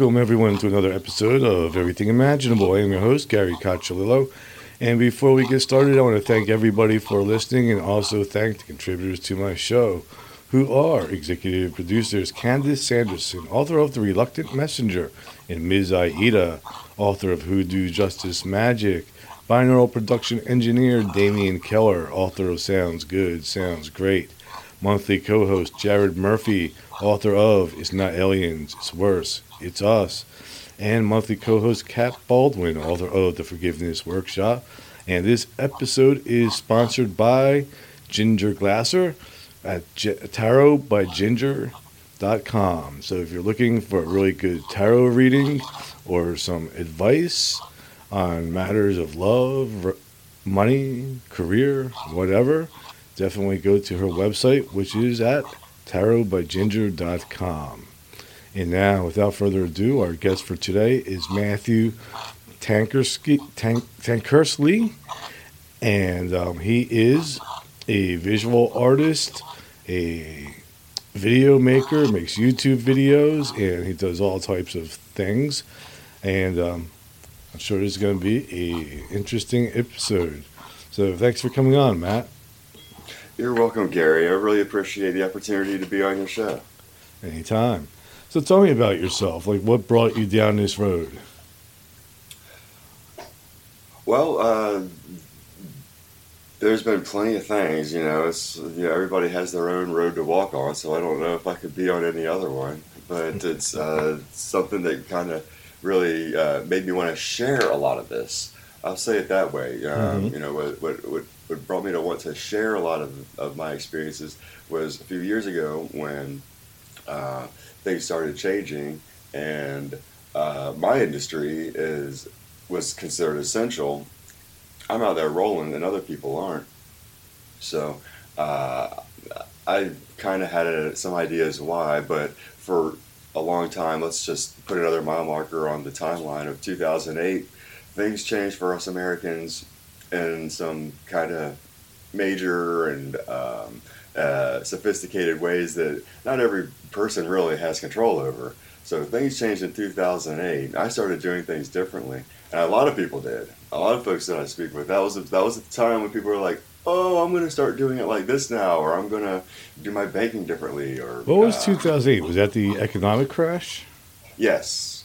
Welcome, everyone, to another episode of Everything Imaginable. I am your host, Gary Cacciolillo. And before we get started, I want to thank everybody for listening and also thank the contributors to my show, who are executive producers Candace Sanderson, author of The Reluctant Messenger, and Ms. Aida, author of Hoodoo Justice Magic, binaural production engineer Damian Keller, author of Sounds Good, Sounds Great, monthly co host Jared Murphy, author of It's Not Aliens, It's Worse, It's Us, and monthly co host Kat Baldwin, author of The Forgiveness Workshop. And this episode is sponsored by Ginger Glasser at J- tarotbyginger.com. So if you're looking for a really good tarot reading or some advice on matters of love, money, career, whatever, definitely go to her website, which is at tarotbyginger.com. And now, without further ado, our guest for today is Matthew Tankerski, Tank, Tankersley, and um, he is a visual artist, a video maker, makes YouTube videos, and he does all types of things. And um, I'm sure is going to be a interesting episode. So thanks for coming on, Matt. You're welcome, Gary. I really appreciate the opportunity to be on your show. Anytime. So tell me about yourself. Like, what brought you down this road? Well, uh, there's been plenty of things, you know. It's you know everybody has their own road to walk on, so I don't know if I could be on any other one. But it's uh, something that kind of really uh, made me want to share a lot of this. I'll say it that way. Um, Mhm. You know, what, what what what brought me to want to share a lot of of my experiences was a few years ago when uh, things started changing, and uh, my industry is was considered essential. I'm out there rolling, and other people aren't. So uh, I kind of had a, some ideas why, but for a long time, let's just put another mile marker on the timeline of 2008. Things changed for us Americans in some kind of major and um, uh, sophisticated ways that not every person really has control over. So things changed in 2008. I started doing things differently, and a lot of people did. A lot of folks that I speak with. That was that was the time when people were like, "Oh, I'm going to start doing it like this now," or "I'm going to do my banking differently," or What was uh, 2008? Was that the economic crash? Yes,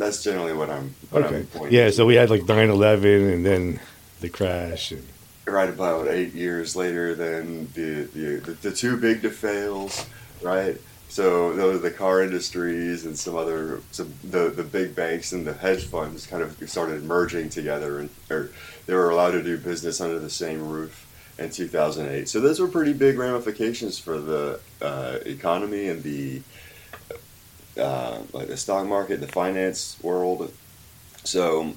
that's generally what I'm. What Okay. I'm pointing Yeah, so we had like 9 11 and then the crash. And, right about eight years later then the the, the, the too big to fails, right? So the, the car industries and some other some the, the big banks and the hedge funds kind of started merging together and or they were allowed to do business under the same roof in 2008. So those were pretty big ramifications for the uh, economy and the uh, like the stock market, the finance world. So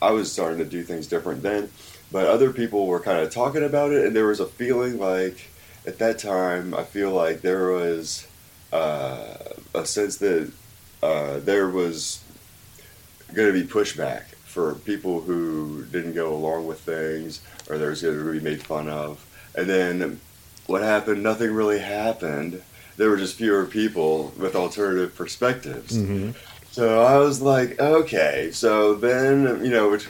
I was starting to do things different then but other people were kind of talking about it and there was a feeling like at that time i feel like there was uh, a sense that uh, there was going to be pushback for people who didn't go along with things or there was going to be made fun of and then what happened nothing really happened there were just fewer people with alternative perspectives Mhm. so I was like, okay. So then, you know, which,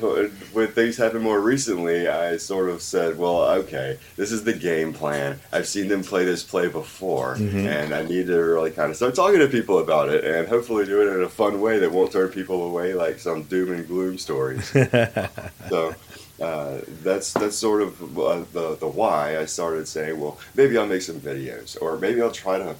when things happened more recently, I sort of said, well, okay, this is the game plan. I've seen them play this play before, Mhm. and I need to really kind of start talking to people about it, and hopefully do it in a fun way that won't turn people away like some doom and gloom stories. so uh, that's that's sort of uh, the the why I started saying, well, maybe I'll make some videos, or maybe I'll try to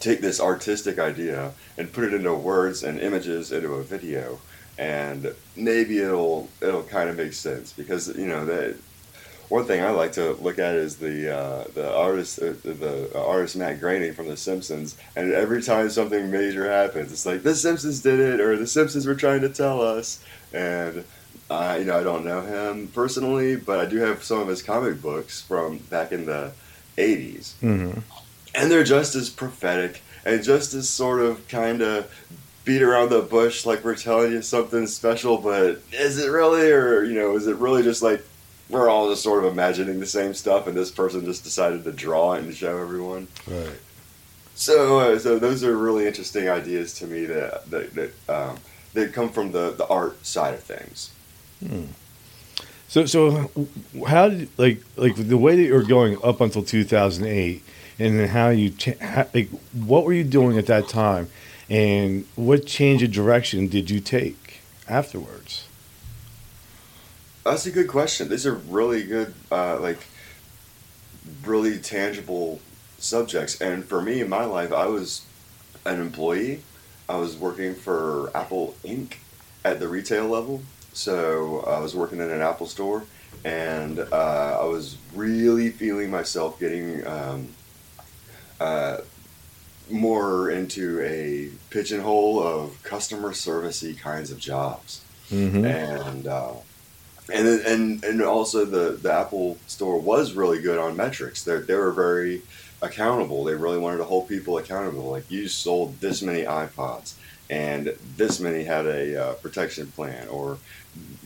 take this artistic idea and put it into words and images into a video, and maybe it'll it'll kind of make sense because you know that. One thing I like to look at is the uh, the artist uh, the artist Matt Groening from The Simpsons, and every time something major happens, it's like The Simpsons did it, or The Simpsons were trying to tell us, and I you know I don't know him personally, but I do have some of his comic books from back in the '80s, hmm and they're just as prophetic and just as sort of kind of beat around the bush like we're telling you something special, but is it really, or you know, is it really just like we're all just sort of imagining the same stuff, and this person just decided to draw it and show everyone? Right. So, uh, so those are really interesting ideas to me that that that, um, that come from the the art side of things. hmm. So, so how did like like the way that you're going up until 2008, and how you how, like what were you doing at that time, and what change of direction did you take afterwards? That's a good question. These are really good, uh, like, really tangible subjects. And for me in my life, I was an employee. I was working for Apple Inc. at the retail level. So I was working in an Apple store, and uh, I was really feeling myself getting um, uh, more into a pigeonhole of customer servicey kinds of jobs Mm-hmm. and uh, and and and also the the Apple Store was really good on metrics. They they were very accountable. They really wanted to hold people accountable. Like you sold this many iPods, and this many had a uh, protection plan, or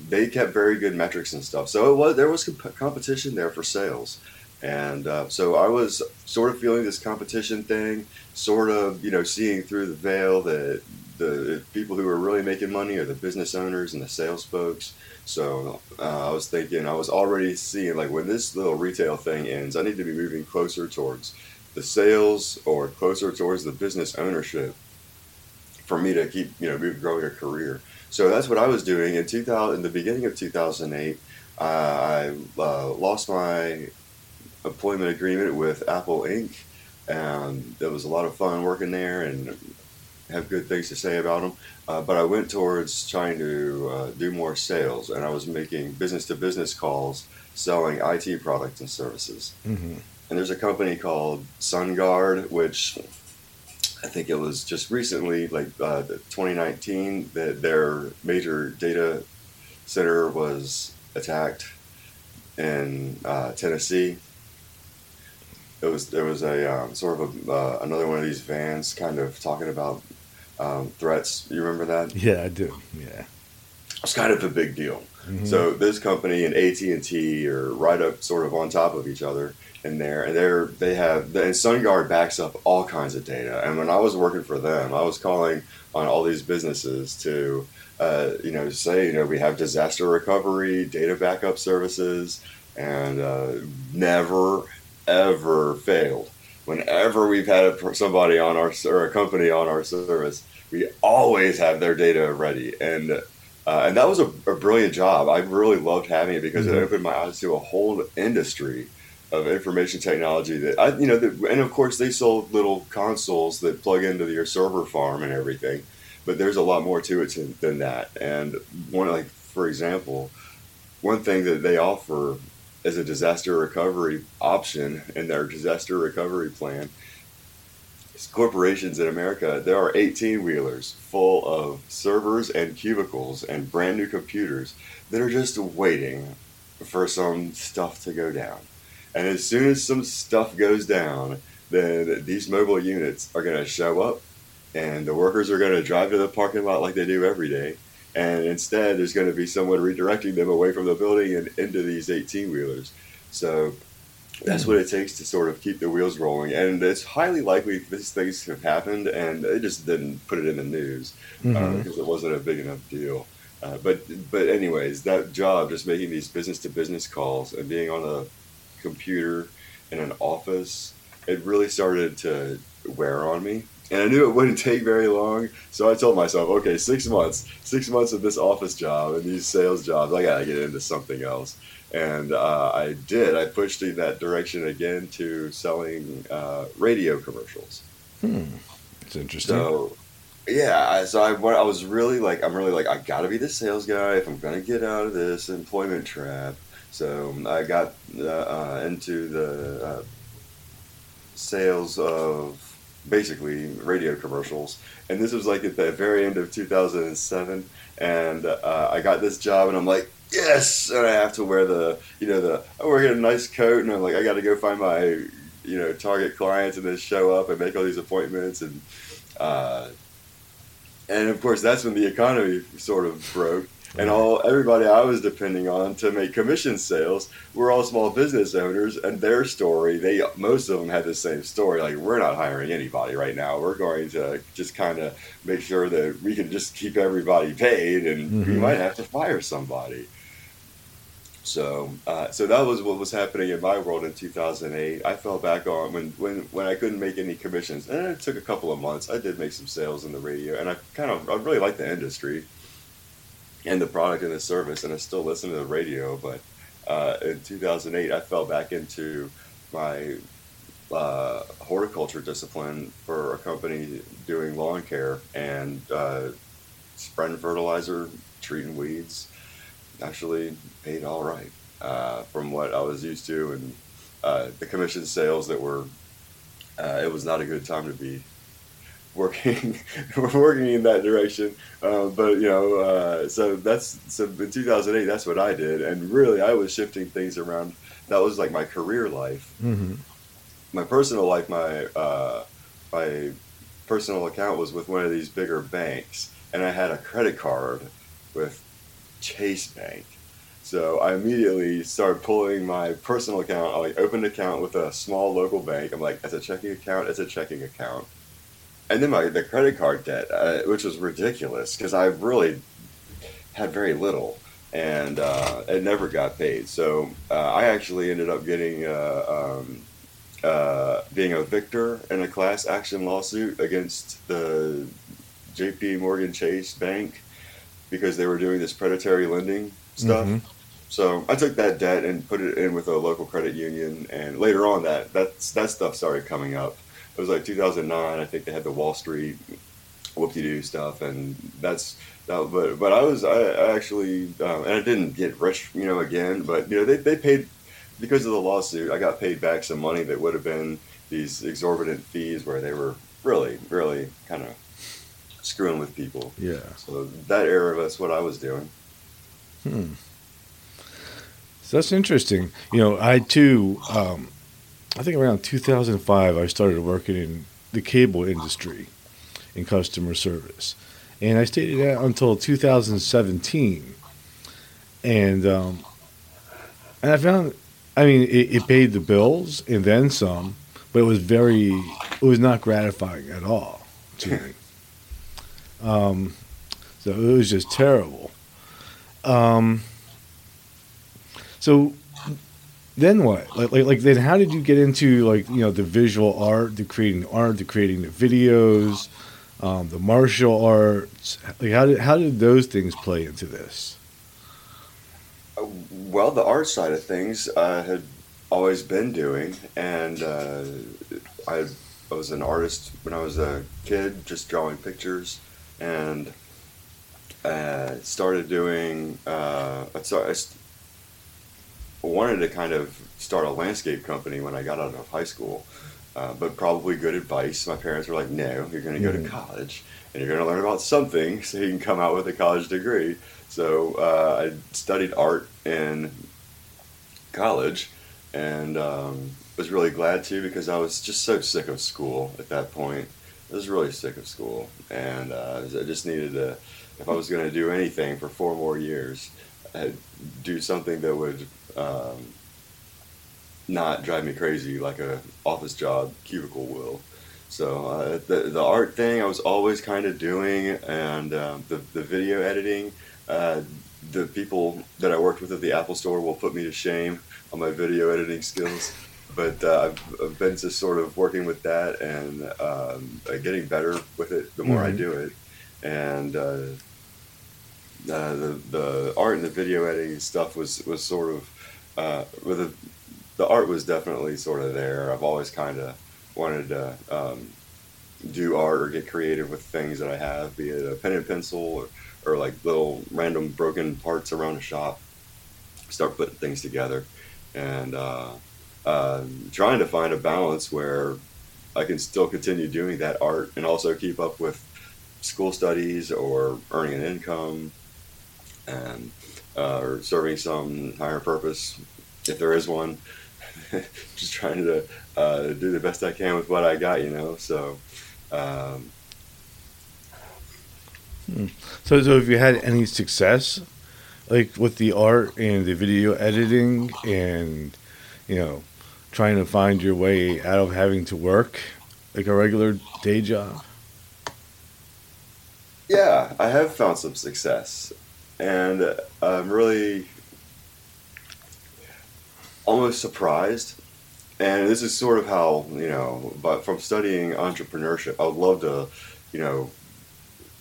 they kept very good metrics and stuff. So it was there was comp- competition there for sales. And uh, so I was sort of feeling this competition thing, sort of, you know, seeing through the veil that the people who are really making money are the business owners and the sales folks. So uh, I was thinking, I was already seeing like when this little retail thing ends, I need to be moving closer towards the sales or closer towards the business ownership for me to keep, you know, move, growing a career. So that's what I was doing in 2000. In the beginning of 2008, uh, I uh, lost my employment agreement with Apple Inc. And it was a lot of fun working there and have good things to say about them. Uh, but I went towards trying to uh, do more sales, and I was making business to business calls selling IT products and services. Mm-hmm. And there's a company called SunGard, which I think it was just recently, like uh, 2019, that their major data center was attacked in uh, Tennessee. It was there was a um, sort of a, uh, another one of these vans, kind of talking about um, threats. You remember that? Yeah, I do. Yeah. It's kind of a big deal. Mhm. So this company and AT and T are right up, sort of on top of each other in there, and they're they have and SunGard backs up all kinds of data. And when I was working for them, I was calling on all these businesses to, uh, you know, say you know we have disaster recovery, data backup services, and uh, never ever failed. Whenever we've had a, somebody on our or a company on our service, we always have their data ready and. Uh, and that was a, a brilliant job. I really loved having it because Mhm. it opened my eyes to a whole industry of information technology that I, you know, that, and of course they sold little consoles that plug into your server farm and everything, but there's a lot more to it to, than that. And one, like for example, one thing that they offer as a disaster recovery option in their disaster recovery plan corporations in America. There are 18 wheelers full of servers and cubicles and brand new computers that are just waiting for some stuff to go down. And as soon as some stuff goes down, then these mobile units are going to show up and the workers are going to drive to the parking lot like they do every day. And instead, there's going to be someone redirecting them away from the building and into these 18 wheelers. So that's what it takes to sort of keep the wheels rolling. And it's highly likely these things have happened, and they just didn't put it in the news Mhm. because it wasn't a big enough deal. Uh, but but anyways, that job, just making these business to business calls and being on a computer in an office, it really started to wear on me. And I knew it wouldn't take very long, so I told myself, okay, six months, six months of this office job and these sales jobs, I gotta get into something else. And uh, I did. I pushed in that direction again to selling uh, radio commercials. It's interesting. So, yeah, I, so I, I was really like, I'm really like, I gotta be the sales guy if I'm gonna get out of this employment trap. So I got uh, uh, into the uh, sales of basically radio commercials, and this was like at the very end of 2007, and uh, I got this job, and I'm like, yes, and I have to wear the, you know, the I wear a nice coat, and I'm like, I got to go find my you know target clients and then show up and make all these appointments and uh, and of course that's when the economy sort of broke and all everybody I was depending on to make commission sales were all small business owners and their story they most of them had the same story like we're not hiring anybody right now we're going to just kind of make sure that we can just keep everybody paid and we Mhm. might have to fire somebody. So uh, so that was what was happening in my world in 2008 I fell back on when when when I couldn't make any commissions and it took a couple of months. I did make some sales in the radio and I kind of I really like the industry and the product and the service, and I still listen to the radio. But uh, in 2008, I fell back into my uh, horticulture discipline for a company doing lawn care and uh, spreading fertilizer, treating weeds. Actually, paid all right uh, from what I was used to, and uh, the commission sales that were. Uh, it was not a good time to be working working in that direction. Um, but you know, uh, so that's so in 2008, that's what I did, and really, I was shifting things around. That was like my career life. Mm-hmm. My personal life, my uh, my personal account was with one of these bigger banks, and I had a credit card with Chase Bank. So I immediately started pulling my personal account. I like opened an account with a small local bank. I'm like, as a checking account. as a checking account and then my the credit card debt, uh, which was ridiculous because I really had very little, and uh, it never got paid. So uh, I actually ended up getting uh, um, uh, being a victor in a class action lawsuit against the J.P. Morgan Chase Bank because they were doing this predatory lending stuff. Mhm. So I took that debt and put it in with a local credit union, and later on that that's that stuff started coming up. It was like 2009. I think they had the Wall Street whoop-de-doo stuff, and that's that. But but I was I, I actually um, and I didn't get rich, you know, again. But you know they they paid because of the lawsuit. I got paid back some money that would have been these exorbitant fees where they were really really kind of screwing with people. Yeah. So that era, that's what I was doing. Hmm. So that's interesting. You know, I too, um, I think around 2005, I started working in the cable industry in customer service. And I stayed that until 2017. And, um, and I found, I mean, it, it paid the bills and then some, but it was very, it was not gratifying at all to me. Um, so it was just terrible. Um, so then what? Like, like, like, then how did you get into like you know the visual art, the creating art, the creating the videos, um, the martial arts? Like, how did how did those things play into this? Uh, Well, the art side of things I had always been doing, and uh, I, I was an artist when I was a kid, just drawing pictures, and uh, started doing. Uh, I, started, wanted to kind of start a landscape company when I got out of high school, uh, but probably good advice. My parents were like, "No, you're going to go to college, and you're going to learn about something, so you can come out with a college degree." So uh, I studied art in college, and um, was really glad to because I was just so sick of school at that point. I was really sick of school, and uh, I just needed to. If I was going to do anything for four more years, I'd do something that would um, not drive me crazy like a office job cubicle will. So uh, the the art thing I was always kind of doing, and um, the the video editing. Uh, the people that I worked with at the Apple Store will put me to shame on my video editing skills. But uh, I've, I've been just sort of working with that and um, uh, getting better with it the more I Mhm. do it. And uh, uh, the the art and the video editing stuff was was sort of uh, the the art was definitely sort of there. I've always kind of wanted to um, do art or get creative with things that I have, be it a pen and pencil or, or like little random broken parts around a shop. Start putting things together and uh, uh, trying to find a balance where I can still continue doing that art and also keep up with school studies or earning an income and uh, or serving some higher purpose if there is one just trying to uh, do the best I can with what I got, you know. So, um, So, so have you had any success, like with the art and the video editing, and you know, trying to find your way out of having to work like a regular day job? yeah, I have found some success, and uh, I'm really almost surprised. And this is sort of how you know, but from studying entrepreneurship, I would love to, you know,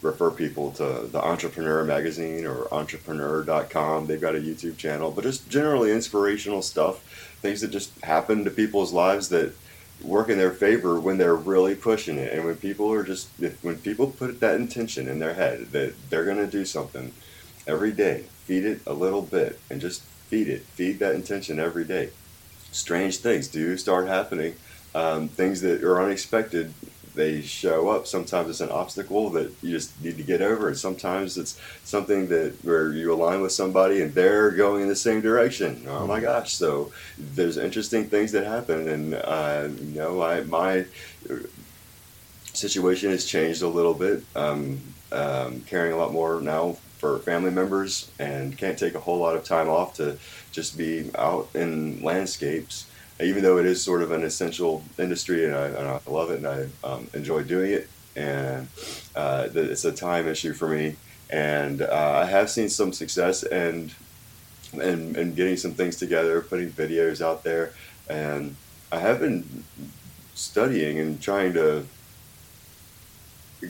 refer people to the Entrepreneur magazine or entrepreneur.com. They've got a YouTube channel, but just generally inspirational stuff, things that just happen to people's lives that work in their favor when they're really pushing it. And when people are just, when people put that intention in their head that they're going to do something every day, feed it a little bit and just feed it, feed that intention every day. Strange things do start happening. Um, things that are unexpected they show up. Sometimes it's an obstacle that you just need to get over, and sometimes it's something that where you align with somebody and they're going in the same direction. Oh my gosh! So there's interesting things that happen, and uh, you know, I my situation has changed a little bit. Um, um, caring a lot more now for family members, and can't take a whole lot of time off to just be out in landscapes. Even though it is sort of an essential industry and I, and I love it and I um, enjoy doing it, and uh, it's a time issue for me. And uh, I have seen some success and, and and getting some things together, putting videos out there, and I have been studying and trying to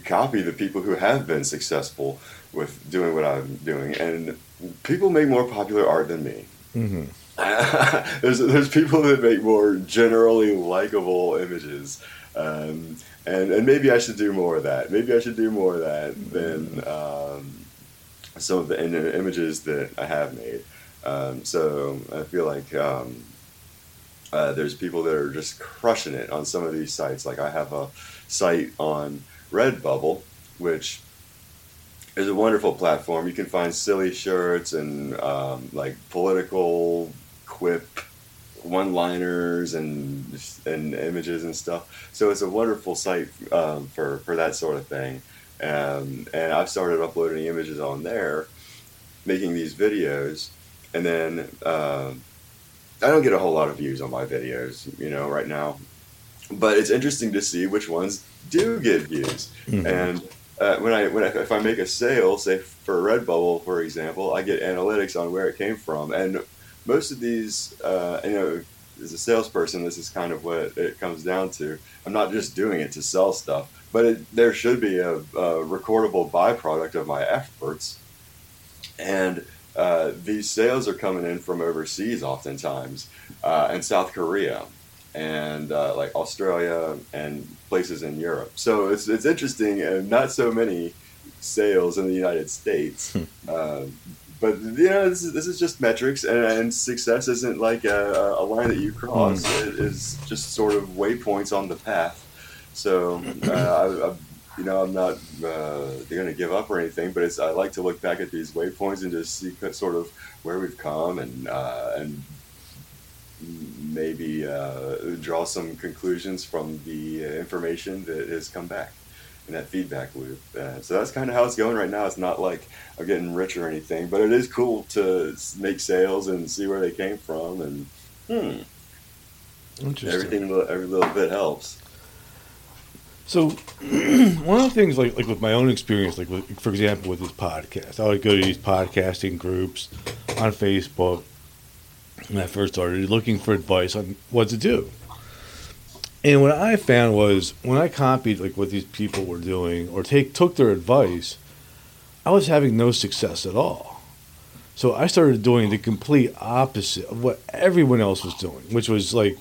copy the people who have been successful with doing what I'm doing, and people make more popular art than me. Mm-hmm. there's there's people that make more generally likable images, um, and and maybe I should do more of that. Maybe I should do more of that than um, some of the in- images that I have made. Um, so I feel like um, uh, there's people that are just crushing it on some of these sites. Like I have a site on Redbubble, which is a wonderful platform. You can find silly shirts and um, like political quip one-liners and and images and stuff. So it's a wonderful site um, for for that sort of thing. Um, and I've started uploading images on there, making these videos, and then uh, I don't get a whole lot of views on my videos, you know, right now. But it's interesting to see which ones do get views. Mhm. And uh, when I when I, if I make a sale, say for Redbubble, for example, I get analytics on where it came from, and most of these, uh, you know, as a salesperson, this is kind of what it comes down to. I'm not just doing it to sell stuff, but it, there should be a, a recordable byproduct of my efforts. And uh, these sales are coming in from overseas, oftentimes, uh, and South Korea, and uh, like Australia and places in Europe. So it's it's interesting, and not so many sales in the United States. Um, but you know, this is, this is just metrics, and, and success isn't like a, a line that you cross. It is just sort of waypoints on the path. So, uh, I, I, you know, I'm not uh, going to give up or anything, but it's I like to look back at these waypoints and just see sort of where we've come and uh, and maybe uh, draw some conclusions from the uh, information that has come back in that feedback loop. Uh, so that's kind of how it's going right now. It's not like I'm getting rich or anything, but it is cool to make sales and see where they came from, and hmm, Interesting. everything, every little bit helps. So, one of the things, like like with my own experience, like with, for example, with this podcast, I would go to these podcasting groups on Facebook when I first started, looking for advice on what to do. And what I found was when I copied like what these people were doing or take took their advice, I was having no success at all. So I started doing the complete opposite of what everyone else was doing, which was like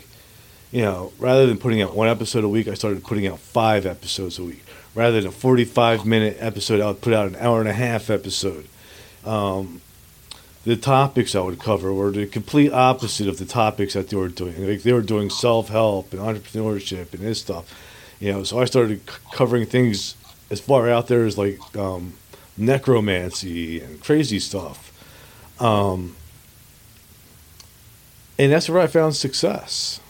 you know, rather than putting out one episode a week, I started putting out five episodes a week. Rather than a 45 minute episode, I would put out an hour and a half episode. Um, the topics I would cover were the complete opposite of the topics that they were doing. Like they were doing self help and entrepreneurship and this stuff. You know, so I started c- covering things as far out there as like um, necromancy and crazy stuff. Um, and that's where I found success.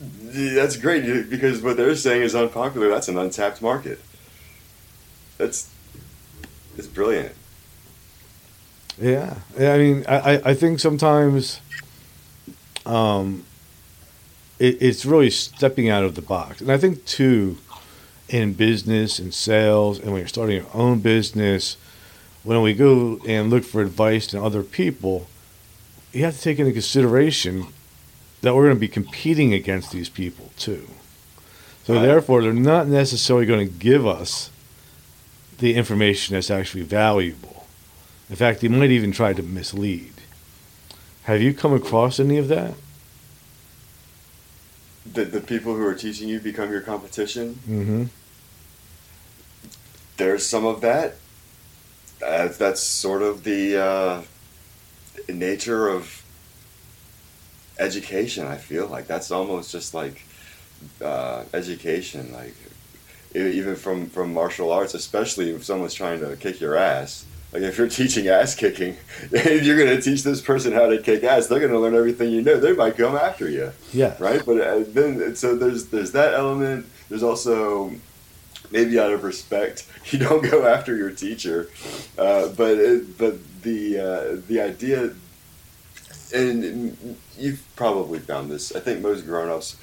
That's great because what they're saying is unpopular. That's an untapped market. That's it's brilliant. Yeah, Yeah, I mean, I, I- I think sometimes, um, it, it's really stepping out of the box, and I think too, in business and sales, and when you're starting your own business, when we go and look for advice to other people, you have to take into consideration that we're going to be competing against these people too. So Right. therefore, they're not necessarily going to give us the information that's actually valuable. In fact, they might even try to mislead. Have you come across any of that? The, the people who are teaching you become your competition. Mm-hmm. There's some of that. Uh, that's sort of the uh, nature of education. I feel like that's almost just like uh, education, like even from from martial arts, especially if someone's trying to kick your ass. Like if you're teaching ass kicking, and you're going to teach this person how to kick ass, they're going to learn everything you know. They might come after you Yeah. right? But uh, then, so there's there's that element. There's also maybe out of respect, you don't go after your teacher, uh, but it, but the uh, the idea, and you've probably found this. I think most grown-ups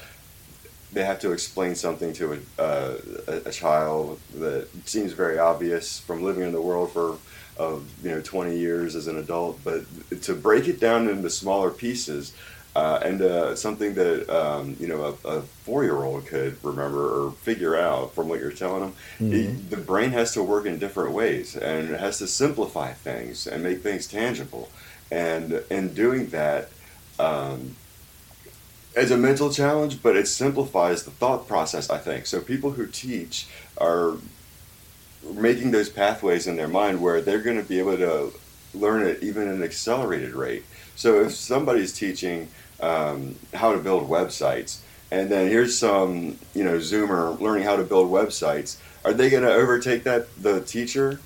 they have to explain something to a, uh, a, child that seems very obvious from living in the world for uh, you know 20 years as an adult. But to break it down into smaller pieces uh, and uh, something that um, you know a, a four-year-old could remember or figure out from what you're telling them it- the brain has to work in different ways and it has to simplify things and make things tangible. And in doing that um, it's a mental challenge, but it simplifies the thought process, I think. So people who teach are making those pathways in their mind where they're going to be able to learn it even at an accelerated rate. So if somebody's teaching um, how to build websites, and then here's some you know Zoomer learning how to build websites, are they going to overtake that the teacher?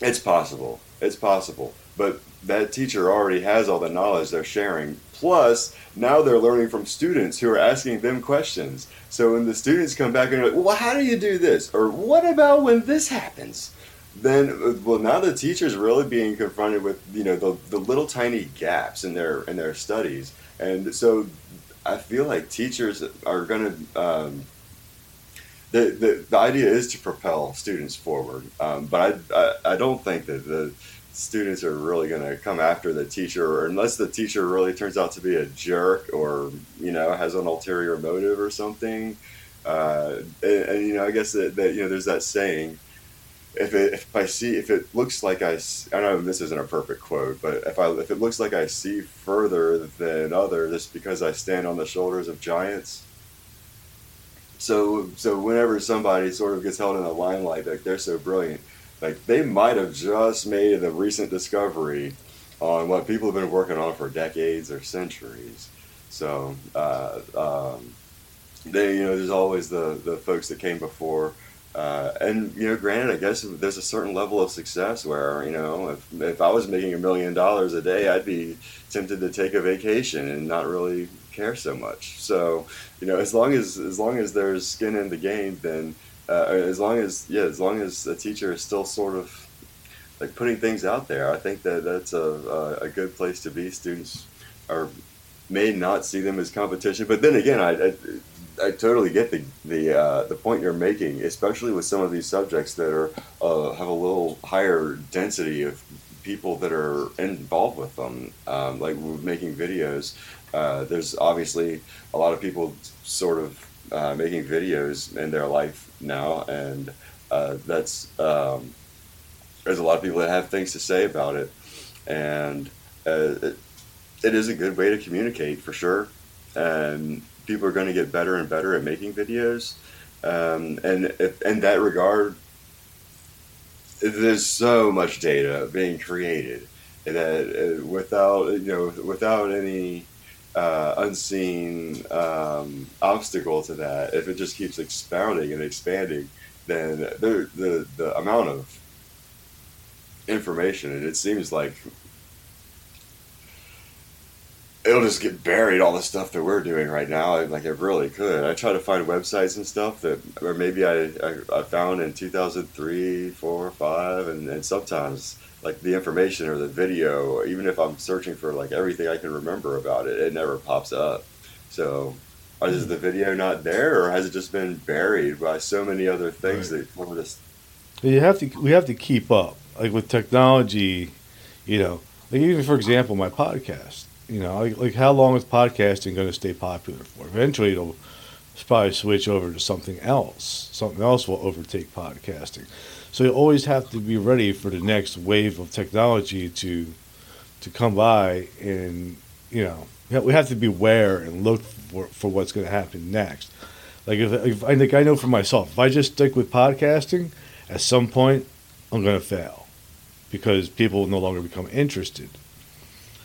It's possible. It's possible. But that teacher already has all the knowledge they're sharing. Plus, now they're learning from students who are asking them questions. So when the students come back and are like, well, how do you do this? Or what about when this happens? Then, well, now the teacher's really being confronted with, you know, the, the little tiny gaps in their in their studies. And so I feel like teachers are going to um, the, the, the idea is to propel students forward, um, but I, I, I don't think that the students are really going to come after the teacher, or unless the teacher really turns out to be a jerk or you know has an ulterior motive or something. Uh, and, and you know, I guess that, that you know, there's that saying. If, it, if I see if it looks like I, I know this isn't a perfect quote, but if I if it looks like I see further than others, it's because I stand on the shoulders of giants. So so whenever somebody sort of gets held in the limelight, like they're so brilliant, like they might have just made a recent discovery on what people have been working on for decades or centuries. So uh, um, they you know there's always the the folks that came before. Uh, and you know, granted, I guess there's a certain level of success where you know, if, if I was making a million dollars a day, I'd be tempted to take a vacation and not really care so much. So, you know, as long as as long as there's skin in the game, then uh, as long as yeah, as long as a teacher is still sort of like putting things out there, I think that that's a a, good place to be. Students are may not see them as competition, but then again, I. I I totally get the the uh, the point you're making, especially with some of these subjects that are uh, have a little higher density of people that are involved with them. Um, like making videos, uh, there's obviously a lot of people sort of uh, making videos in their life now, and uh, that's um, there's a lot of people that have things to say about it, and uh, it, it is a good way to communicate for sure, and people are going to get better and better at making videos, um, and if, in that regard, there's so much data being created that uh, without you know without any uh, unseen um, obstacle to that, if it just keeps expounding and expanding, then the the, the amount of information and it seems like it'll just get buried all the stuff that we're doing right now like it really could. I try to find websites and stuff that or maybe i i, I found in 2003 4 5 and, and sometimes like the information or the video even if i'm searching for like everything i can remember about it it never pops up so is hmm. the video not there or has it just been buried by so many other things Right. that want to You have to. We have to keep up. Like with technology, you know. Like even for example, my podcast. You know, like, like how long is podcasting going to stay popular for? Eventually, it'll probably switch over to something else. Something else will overtake podcasting. So you always have to be ready for the next wave of technology to to come by, and you know, we have to be aware and look for for what's going to happen next. Like if, if I think I know for myself, if I just stick with podcasting, at some point I'm going to fail because people will no longer become interested.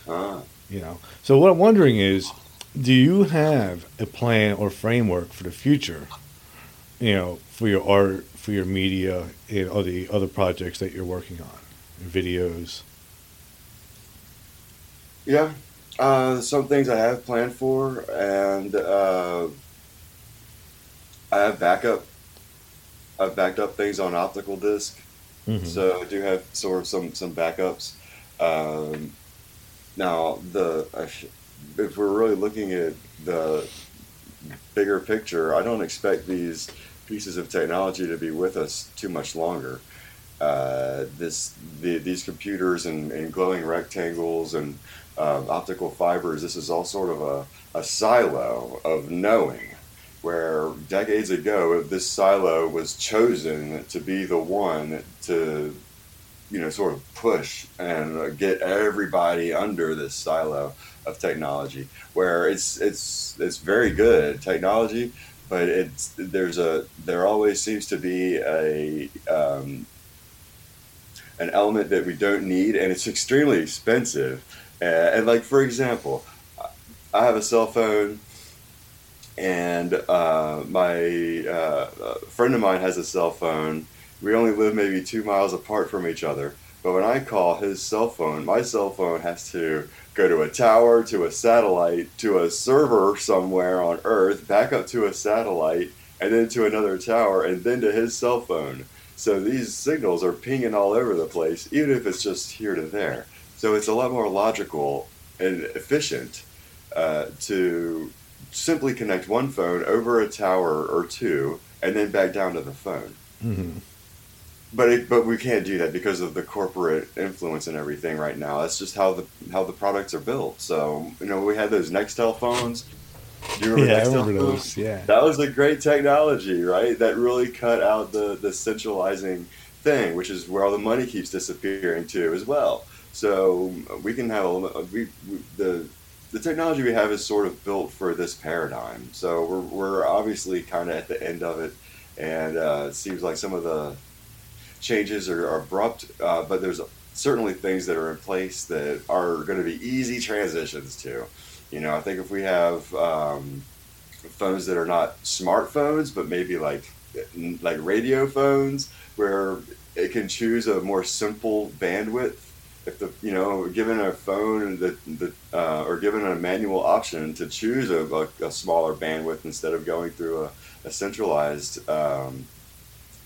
ah, You know. So what I'm wondering is, do you have a plan or framework for the future? You know, for your art, for your media, and all the other projects that you're working on, videos. Yeah, uh, some things I have planned for, and uh, I have backup. I've backed up things on optical disc, Mhm. so I do have sort of some some backups. Um, now, the I sh- if we're really looking at the bigger picture, I don't expect these pieces of technology to be with us too much longer. Uh, this the, these computers and, and glowing rectangles and um, optical fibers. This is all sort of a, a silo of knowing. Where decades ago, this silo was chosen to be the one to, you know, sort of push and uh, get everybody under this silo of technology. Where it's it's it's very good technology, but it's there's a there always seems to be a um, an element that we don't need, and it's extremely expensive. Uh, and like for example, I have a cell phone, and uh, my uh, friend of mine has a cell phone. We only live maybe two miles apart from each other. But when I call his cell phone, my cell phone has to go to a tower, to a satellite, to a server somewhere on Earth, back up to a satellite, and then to another tower, and then to his cell phone. So these signals are pinging all over the place, even if it's just here to there. So it's a lot more logical and efficient uh, to simply connect one phone over a tower or two, and then back down to the phone. Mhm. But it, but we can't do that because of the corporate influence and everything right now. That's just how the how the products are built. So you know we had those Nextel phones. Do you remember Yeah, I Nextel remember phones? those. Yeah. That was a great technology, right? That really cut out the, the centralizing thing, which is where all the money keeps disappearing to as well. So we can have a. We, we the the technology we have is sort of built for this paradigm. So we're we're obviously kind of at the end of it, and uh, it seems like some of the changes are, abrupt, uh, but there's certainly things that are in place that are going to be easy transitions to. You know, I think if we have um, phones that are not smartphones, but maybe like like radio phones, where it can choose a more simple bandwidth. If the you know given a phone the the uh, or given a manual option to choose a, a, a smaller bandwidth instead of going through a, a centralized um,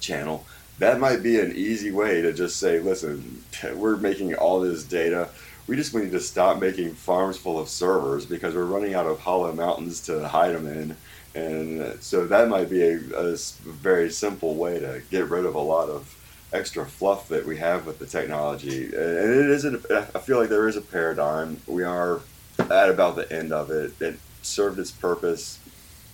channel, that might be an easy way to just say, listen, we're making all this data. We just need to stop making farms full of servers because we're running out of hollow mountains to hide them in. And so that might be a very simple way to get rid of a lot of extra fluff that we have with the technology. And it isn't, I feel like there is a paradigm. We are at about the end of it. It served its purpose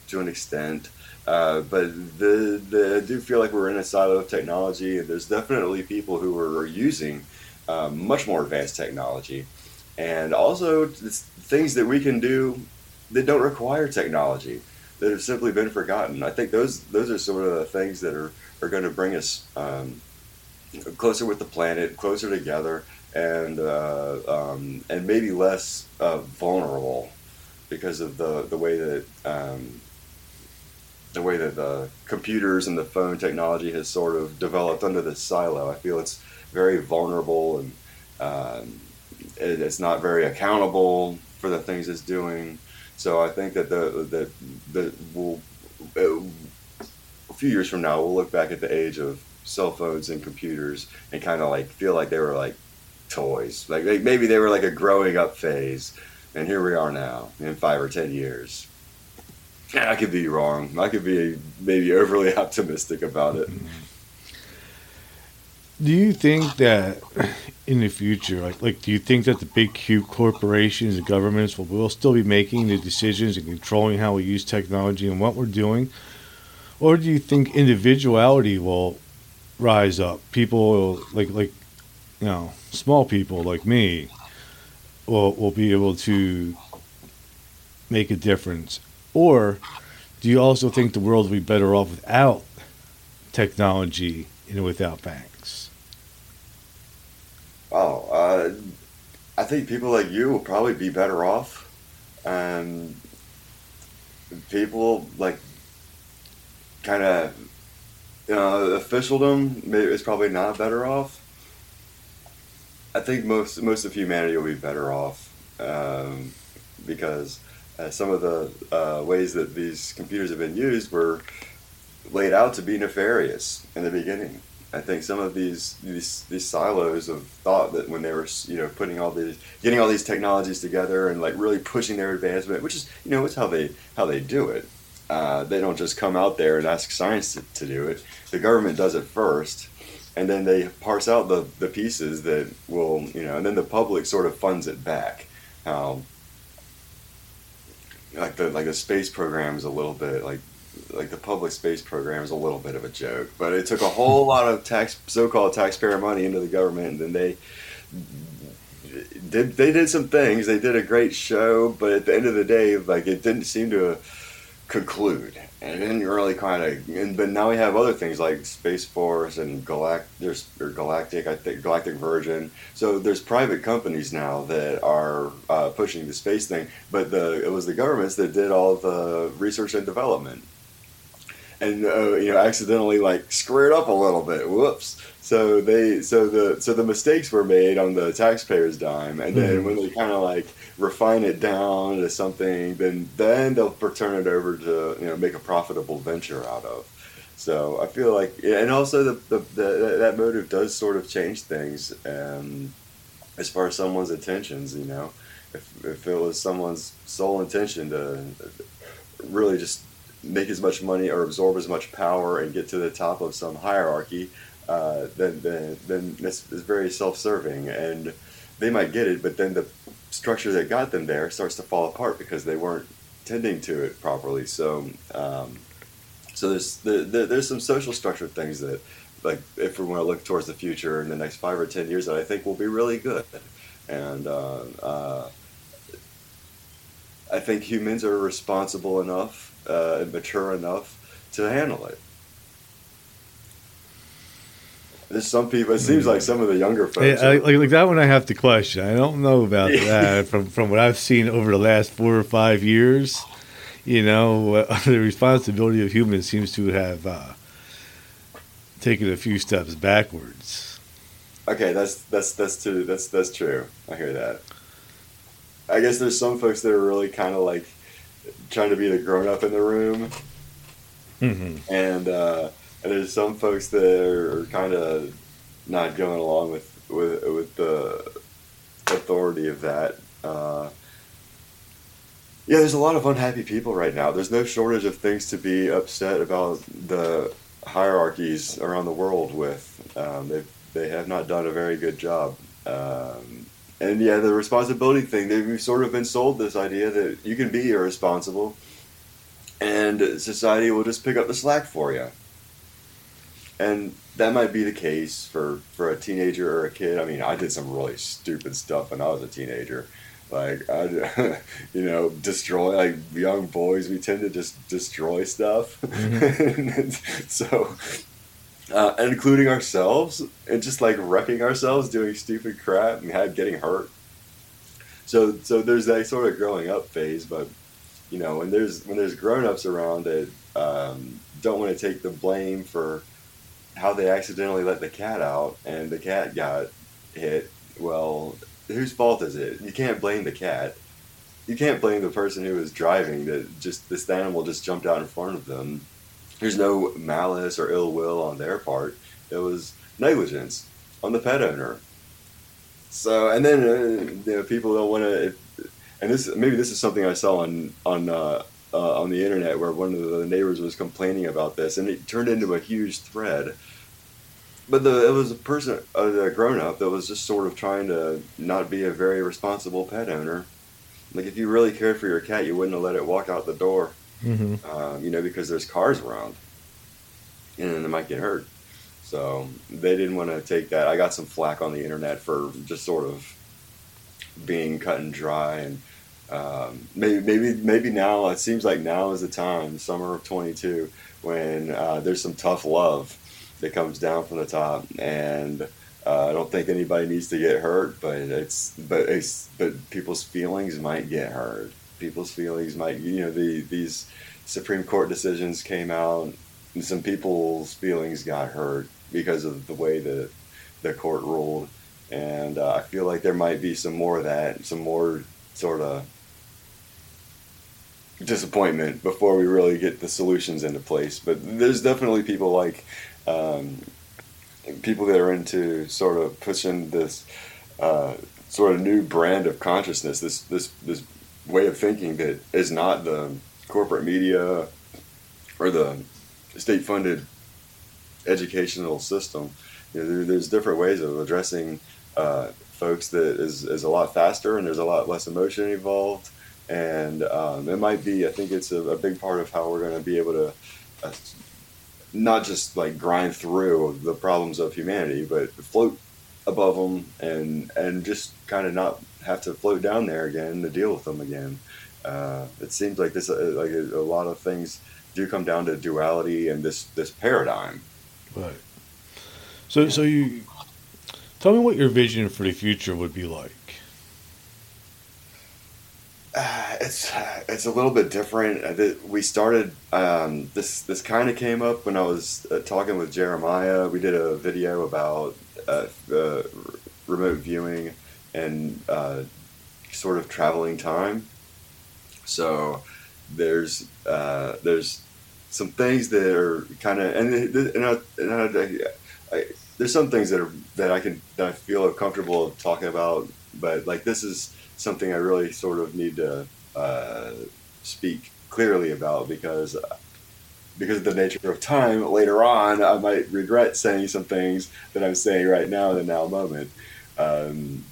to an extent. Uh, but the, the, I do feel like we're in a silo of technology, there's definitely people who are using um, much more advanced technology, and also things that we can do that don't require technology that have simply been forgotten. I think those those are some of the things that are, are going to bring us um, closer with the planet, closer together, and uh, um, and maybe less uh, vulnerable because of the the way that um, the way that the computers and the phone technology has sort of developed under this silo. I feel it's very vulnerable and um, it, it's not very accountable for the things it's doing. So I think that the that that will a few years from now we'll look back at the age of cell phones and computers and kind of like feel like they were like toys, like like, maybe they were like a growing up phase, and here we are now in five or ten years. I could be wrong. I could be maybe overly optimistic about it. Do you think that in the future, like, like, do you think that the big cube corporations and governments will, will still be making the decisions and controlling how we use technology and what we're doing, or do you think individuality will rise up? People will, like, like, you know, small people like me will will be able to make a difference, or do you also think the world will be better off without technology and without banks? Oh, uh, I think people like you will probably be better off, and people like kind of you know officialdom maybe is probably not better off. I think most most of humanity will be better off um, because uh, some of the uh, ways that these computers have been used were laid out to be nefarious in the beginning. I think some of these these these silos of thought that when they were you know putting all these getting all these technologies together and like really pushing their advancement, which is you know it's how they how they do it. Uh, they don't just come out there and ask science to, to do it. The government does it first, and then they parse out the, the pieces that will you know, and then the public sort of funds it back. Um, like the like the space program is a little bit like like the public space program is a little bit of a joke, but it took a whole lot of tax so-called taxpayer money into the government, and then they did they did some things. They did a great show, but at the end of the day, like it didn't seem to conclude, and it didn't really kind of. And but now we have other things like Space Force and Galact. There's or Galactic, I think Galactic Virgin. So there's private companies now that are uh, pushing the space thing, but the it was the governments that did all the research and development and uh, you know accidentally like screwed up a little bit. Whoops. So they so the so the mistakes were made on the taxpayers' dime, and then mm-hmm. when they kind of like refine it down to something, then then they'll turn it over to you know make a profitable venture out of. So I feel like, and also the, the, the that motive does sort of change things, um, as far as someone's intentions. You know, if if it was someone's sole intention to really just make as much money or absorb as much power and get to the top of some hierarchy, uh, then, then, then this is very self-serving. And they might get it, but then the structure that got them there starts to fall apart because they weren't tending to it properly. So, um, so there's there, there's some social structure things that, like, if we want to look towards the future in the next five or ten years, that I think will be really good. And uh, uh, I think humans are responsible enough uh, and mature enough to handle it. There's some people. It seems like some of the younger folks. Yeah, like, like, that one, I have to question. I don't know about that from from what I've seen over the last four or five years. You know, uh, the responsibility of humans seems to have uh, taken a few steps backwards. Okay, that's that's that's true. That's that's true. I hear that. I guess there's some folks that are really kind of like trying to be the grown up in the room, mm-hmm. and uh, and there's some folks that are kind of not going along with with with the authority of that. Uh, yeah, there's a lot of unhappy people right now. There's no shortage of things to be upset about the hierarchies around the world with. Um, they they have not done a very good job. Um, and yeah, the responsibility thing, they've sort of been sold this idea that you can be irresponsible and society will just pick up the slack for you. And that might be the case for, for a teenager or a kid. I mean, I did some really stupid stuff when I was a teenager. Like, I, you know, destroy, like young boys, we tend to just destroy stuff. Mm-hmm. so, uh, including ourselves, and just like wrecking ourselves doing stupid crap and had getting hurt. So so there's that sort of growing up phase, but you know when there's when there's grown ups around that um, don't want to take the blame for how they accidentally let the cat out and the cat got hit. Well, whose fault is it? You can't blame the cat. you can't blame the person who was driving that just this animal just jumped out in front of them. There's no malice or ill will on their part. It was negligence on the pet owner. So, and then uh, you know, people don't want to. And this maybe this is something I saw on on uh, uh, on the internet where one of the neighbors was complaining about this, and it turned into a huge thread. But the, it was a person, a grown up, that was just sort of trying to not be a very responsible pet owner. Like if you really cared for your cat, you wouldn't have let it walk out the door. Mm-hmm. Um, you know, because there's cars around, and it might get hurt. So they didn't want to take that. I got some flack on the internet for just sort of being cut and dry, and um, maybe maybe maybe now it seems like now is the time, summer of 22, when uh, there's some tough love that comes down from the top, and uh, I don't think anybody needs to get hurt, but it's but it's but people's feelings might get hurt. People's feelings might you know the these Supreme Court decisions came out, and some people's feelings got hurt because of the way the the court ruled, and uh, I feel like there might be some more of that, some more sort of disappointment before we really get the solutions into place. But there's definitely people like um, people that are into sort of pushing this uh, sort of new brand of consciousness, this this this way of thinking that is not the corporate media or the state-funded educational system. You know, there, there's different ways of addressing uh, folks that is, is a lot faster and there's a lot less emotion involved. And um, it might be, I think it's a, a big part of how we're going to be able to uh, not just like grind through the problems of humanity, but float above them and and just kind of not have to float down there again to deal with them again. Uh, it seems like this uh, like a, a, lot of things do come down to duality and this this paradigm. Right. So so you tell me what your vision for the future would be like. Uh, it's it's a little bit different. Uh, we started um, this. This kind of came up when I was uh, talking with Jeremiah. We did a video about uh, uh remote viewing and uh, sort of traveling time. So there's there's some things that are kind of and and, I, and I, I, there's some things that are that I can that I feel comfortable talking about. But like this is something I really sort of need to uh, speak clearly about because because of the nature of time later on I might regret saying some things that I'm saying right now in the now moment. Um,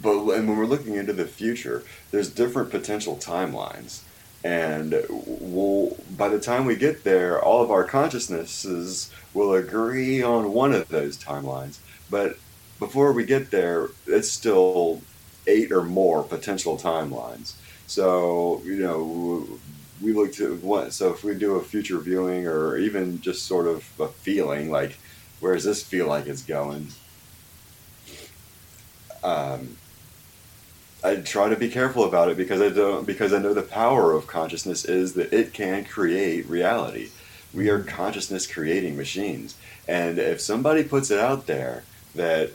but and when we're looking into the future, there's different potential timelines. And we'll, by the time we get there, all of our consciousnesses will agree on one of those timelines. But before we get there, it's still eight or more potential timelines. So, you know, we look to what, so if we do a future viewing or even just sort of a feeling, like, where does this feel like it's going? Um, I try to be careful about it because I don't, because I know the power of consciousness is that it can create reality. We are consciousness creating machines. And if somebody puts it out there that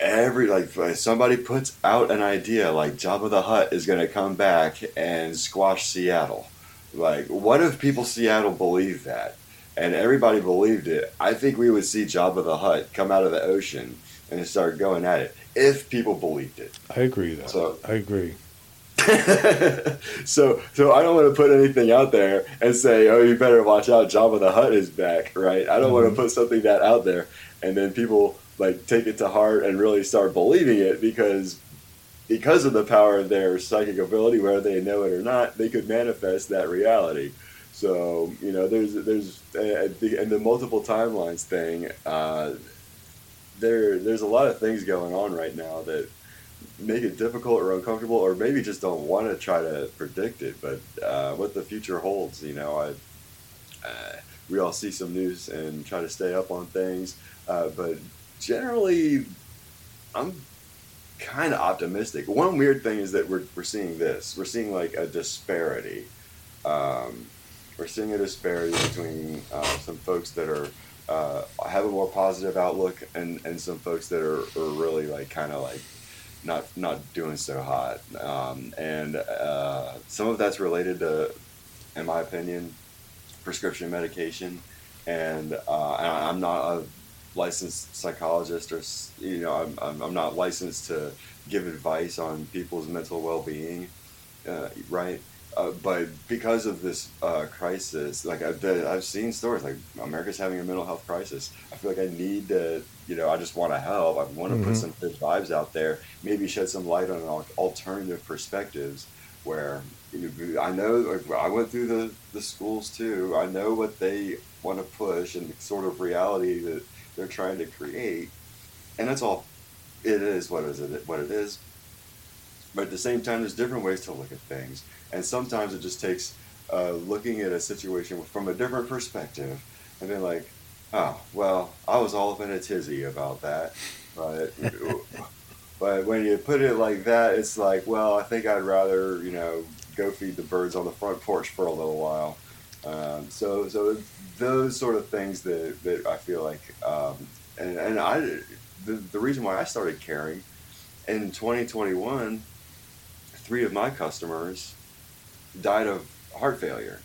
every like somebody puts out an idea like Jabba the Hutt is going to come back and squash Seattle. Like, what if people Seattle believe that? And everybody believed it. I think we would see Jabba the Hutt come out of the ocean and start going at it if people believed it. I agree. Though. So I agree. so, so I don't want to put anything out there and say, "Oh, you better watch out, Jabba the Hutt is back." Right? I don't mm-hmm. want to put something that out there, and then people like take it to heart and really start believing it because because of the power of their psychic ability, whether they know it or not, they could manifest that reality. So you know, there's there's and the multiple timelines thing. Uh, there there's a lot of things going on right now that make it difficult or uncomfortable, or maybe just don't want to try to predict it. But uh, what the future holds, you know, I uh, we all see some news and try to stay up on things, uh, but generally, I'm kind of optimistic. One weird thing is that we're, we're seeing this. We're seeing like a disparity. Um, we're seeing a disparity between uh, some folks that are uh, have a more positive outlook and, and some folks that are, are really like kind of like not not doing so hot, um, and uh, some of that's related to, in my opinion, prescription medication, and uh, I- I'm not a licensed psychologist or you know I'm, I'm, I'm not licensed to give advice on people's mental well-being, uh, right? Uh, but because of this uh, crisis, like I've, the, I've seen stories like America's having a mental health crisis. I feel like I need to, you know, I just want to help. I want to Mhm. put some good vibes out there. Maybe shed some light on alternative perspectives. Where you know, I know, like, I went through the the schools too. I know what they want to push and the sort of reality that they're trying to create, and that's all. It is what is it what it is. But at the same time, there's different ways to look at things, and sometimes it just takes uh, looking at a situation from a different perspective, and then like, oh well, I was all up in a tizzy about that, but but when you put it like that, it's like, well, I think I'd rather you know go feed the birds on the front porch for a little while. Um, so so those sort of things that, that I feel like, um, and and I the, the reason why I started caring in 2021, three of my customers died of heart failure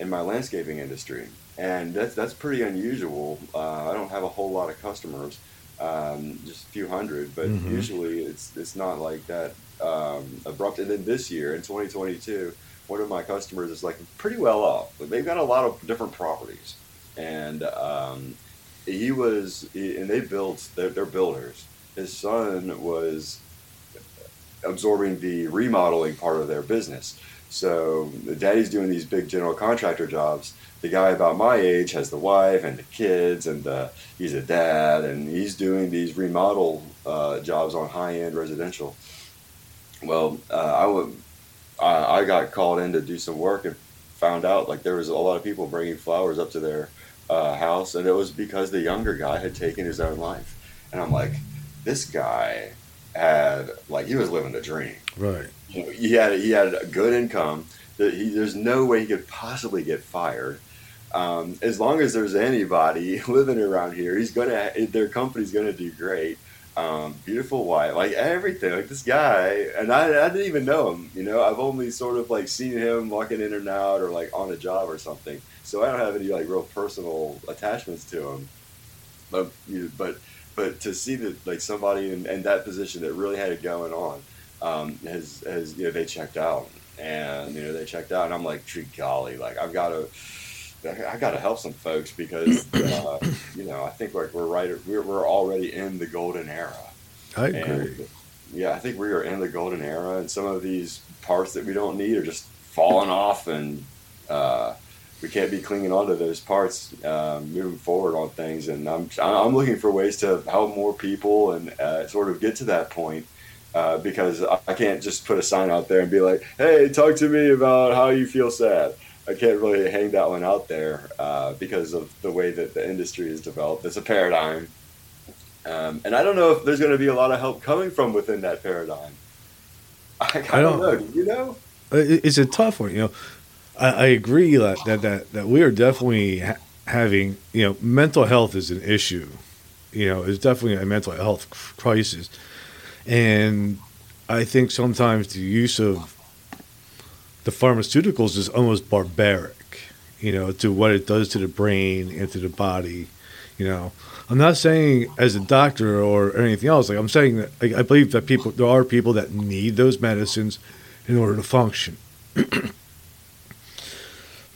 in my landscaping industry, and that's that's pretty unusual. Uh, I don't have a whole lot of customers, um, just a few hundred, but Mhm. usually it's it's not like that um, abrupt. And then this year in 2022, one of my customers is like pretty well off, they've got a lot of different properties, and um, he was and they built they're, they're builders. His son was absorbing the remodeling part of their business. So the daddy's doing these big general contractor jobs. The guy about my age has the wife and the kids, and uh, he's a dad, and he's doing these remodel uh, jobs on high end residential. Well, uh, I would, I, I got called in to do some work and found out like there was a lot of people bringing flowers up to their uh, house, and it was because the younger guy had taken his own life. And I'm like, this guy had like he was living the dream Right. you know, he had he had a good income. That he, there's no way he could possibly get fired. Um, as long as there's anybody living around here, he's gonna their company's gonna do great. Um, beautiful wife, like everything, like this guy, and I, I didn't even know him. You know, I've only sort of like seen him walking in and out, or like on a job or something. So I don't have any like real personal attachments to him. But you know, but but to see that like somebody in, in that position that really had it going on um, has has you know they checked out and you know they checked out and I'm like golly like I've got to I got to help some folks because uh, you know I think like we're right we're, we're already in the golden era I agree. and yeah I think we are in the golden era and some of these parts that we don't need are just falling off and uh, we can't be clinging onto those parts um, moving forward on things and I'm, I'm looking for ways to help more people and uh, sort of get to that point uh, because I can't just put a sign out there and be like, "Hey, talk to me about how you feel sad." I can't really hang that one out there uh, because of the way that the industry is developed. It's a paradigm, um, and I don't know if there's going to be a lot of help coming from within that paradigm. I, I, don't- know. Do you know? It's a tough one, you know. I, I agree that, that that that we are definitely ha- having, you know, mental health is an issue. You know, it's definitely a mental health crisis, and I think sometimes the use of the pharmaceuticals is almost barbaric. You know, to what it does to the brain and to the body. You know, I'm not saying as a doctor or anything else. Like I'm saying that I, I believe that people there are people that need those medicines in order to function. but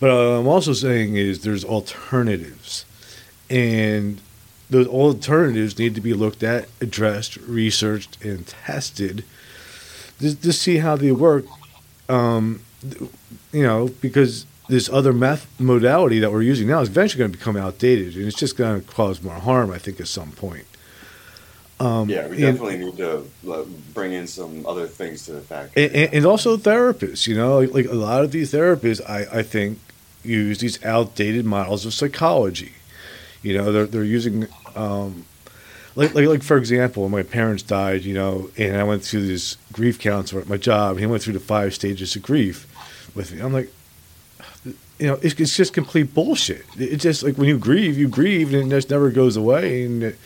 uh, I'm also saying is there's alternatives, and those alternatives need to be looked at, addressed, researched, and tested to, to see how they work. Um, you know, because this other meth modality that we're using now is eventually going to become outdated, and it's just going to cause more harm. I think at some point. Um, Yeah, we and- definitely need to bring in some other things to the and, and, and also therapists you know like, like a lot of these therapists I, I think use these outdated models of psychology you know they're, they're using um, like, like like for example when my parents died you know and i went through this grief counselor at my job he went through the five stages of grief with me. I'm like you know it's, it's just complete bullshit. It's just like when you grieve you grieve and it just never goes away. And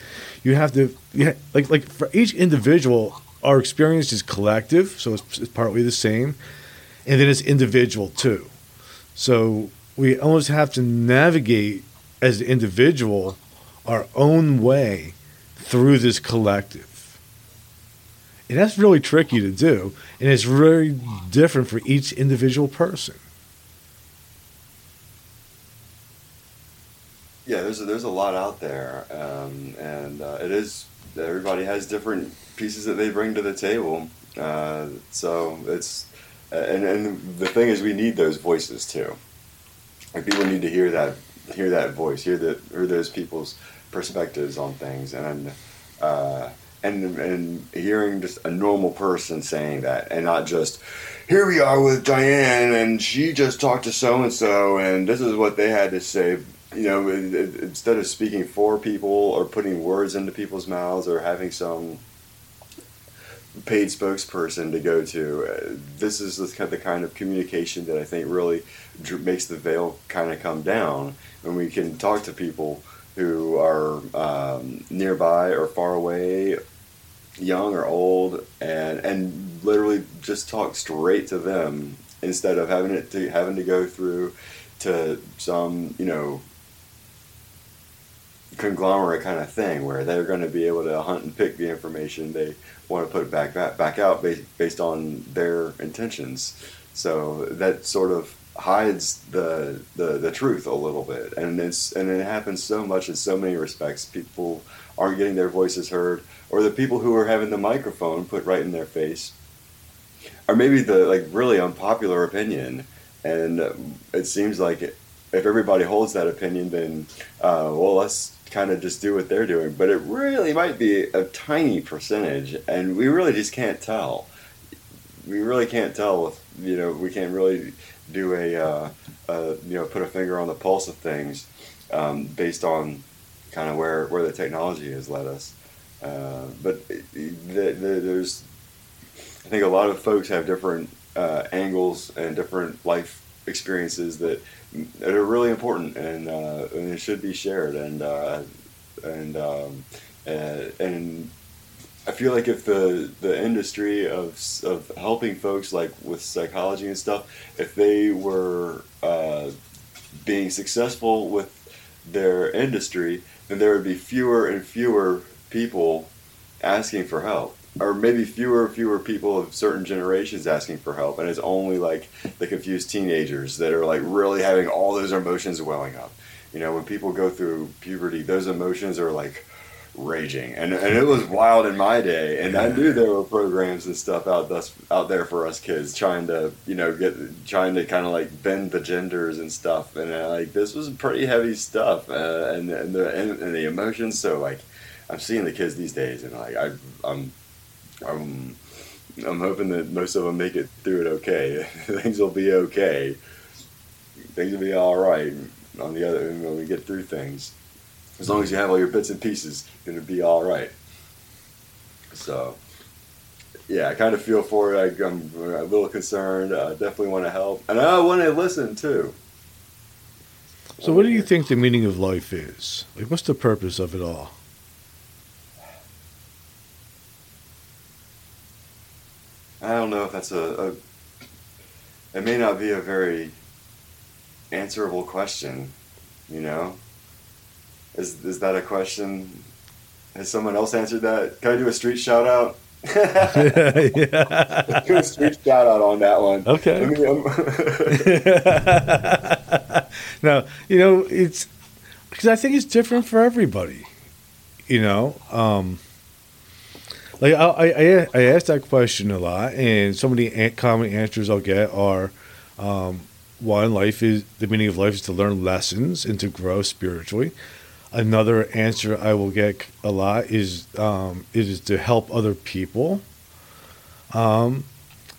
you have to yeah like like for each individual our experience is collective, so it's, it's partly the same, and then it's individual too. So we almost have to navigate as an individual our own way through this collective. And that's really tricky to do, and it's very different for each individual person. Yeah, there's a, there's a lot out there, um, and uh, it is everybody has different pieces that they bring to the table. Uh, so it's and and the thing is, we need those voices too. Like people need to hear that hear that voice, hear that hear those people's perspectives on things, and uh, and and hearing just a normal person saying that, and not just here we are with Diane, and she just talked to so and so, and this is what they had to say. You know, instead of speaking for people or putting words into people's mouths or having some paid spokesperson to go to, uh, this is the kind of communication that I think really makes the veil kind of come down. And we can talk to people who are um, nearby or far away, young or old, and and literally just talk straight to them instead of having it to having to go through to some you know conglomerate kind of thing where they're going to be able to hunt and pick the information they want to put back back, back out based, based on their intentions. So that sort of hides the, the the truth a little bit, and it's and it happens so much in so many respects. People aren't getting their voices heard, or the people who are having the microphone put right in their face, or maybe the like really unpopular opinion, and it seems like if everybody holds that opinion, then uh, well, let's kind of just do what they're doing. But it really might be a tiny percentage, and we really just can't tell. We really can't tell. If, you know, we can't really do a, uh, you know put a finger on the pulse of things um, based on kind of where where the technology has led us. Uh, but the, the, there's, I think a lot of folks have different uh, angles and different life experiences that that are really important and, uh, and it should be shared and uh, and um, and, and I feel like if the the industry of of helping folks like with psychology and stuff, if they were uh, being successful with their industry, then there would be fewer and fewer people asking for help. Or maybe fewer and fewer people of certain generations asking for help and it's only like the confused teenagers that are like really having all those emotions welling up. You know when people go through puberty those emotions are like raging and, and it was wild in my day and i knew there were programs and stuff out thus out there for us kids trying to you know get trying to kind of like bend the genders and stuff and uh, like this was pretty heavy stuff uh, and, and the and, and the emotions so like i'm seeing the kids these days and like I, i'm I'm I'm hoping that most of them make it through it okay. Things will be okay. Things will be all right on the other when we get through things. As long as you have all your bits and pieces, it'll be all right. So, yeah, I kind of feel for it. I, am a little concerned. I definitely want to help, and I want to listen too. So, what do you think the meaning of life is? Like, what's the purpose of it all? I don't know if that's a, a it may not be a very answerable question, you know? Is is that a question? Has someone else answered that? Can I do a street shout out? yeah. do a street shout out on that one. Okay. now, you know, it's because I think it's different for everybody. You know, um, like I, I, I ask that question a lot, and some of the common answers I'll get are, um, one, life is the meaning of life is to learn lessons and to grow spiritually. Another answer I will get a lot is um, is to help other people. Um,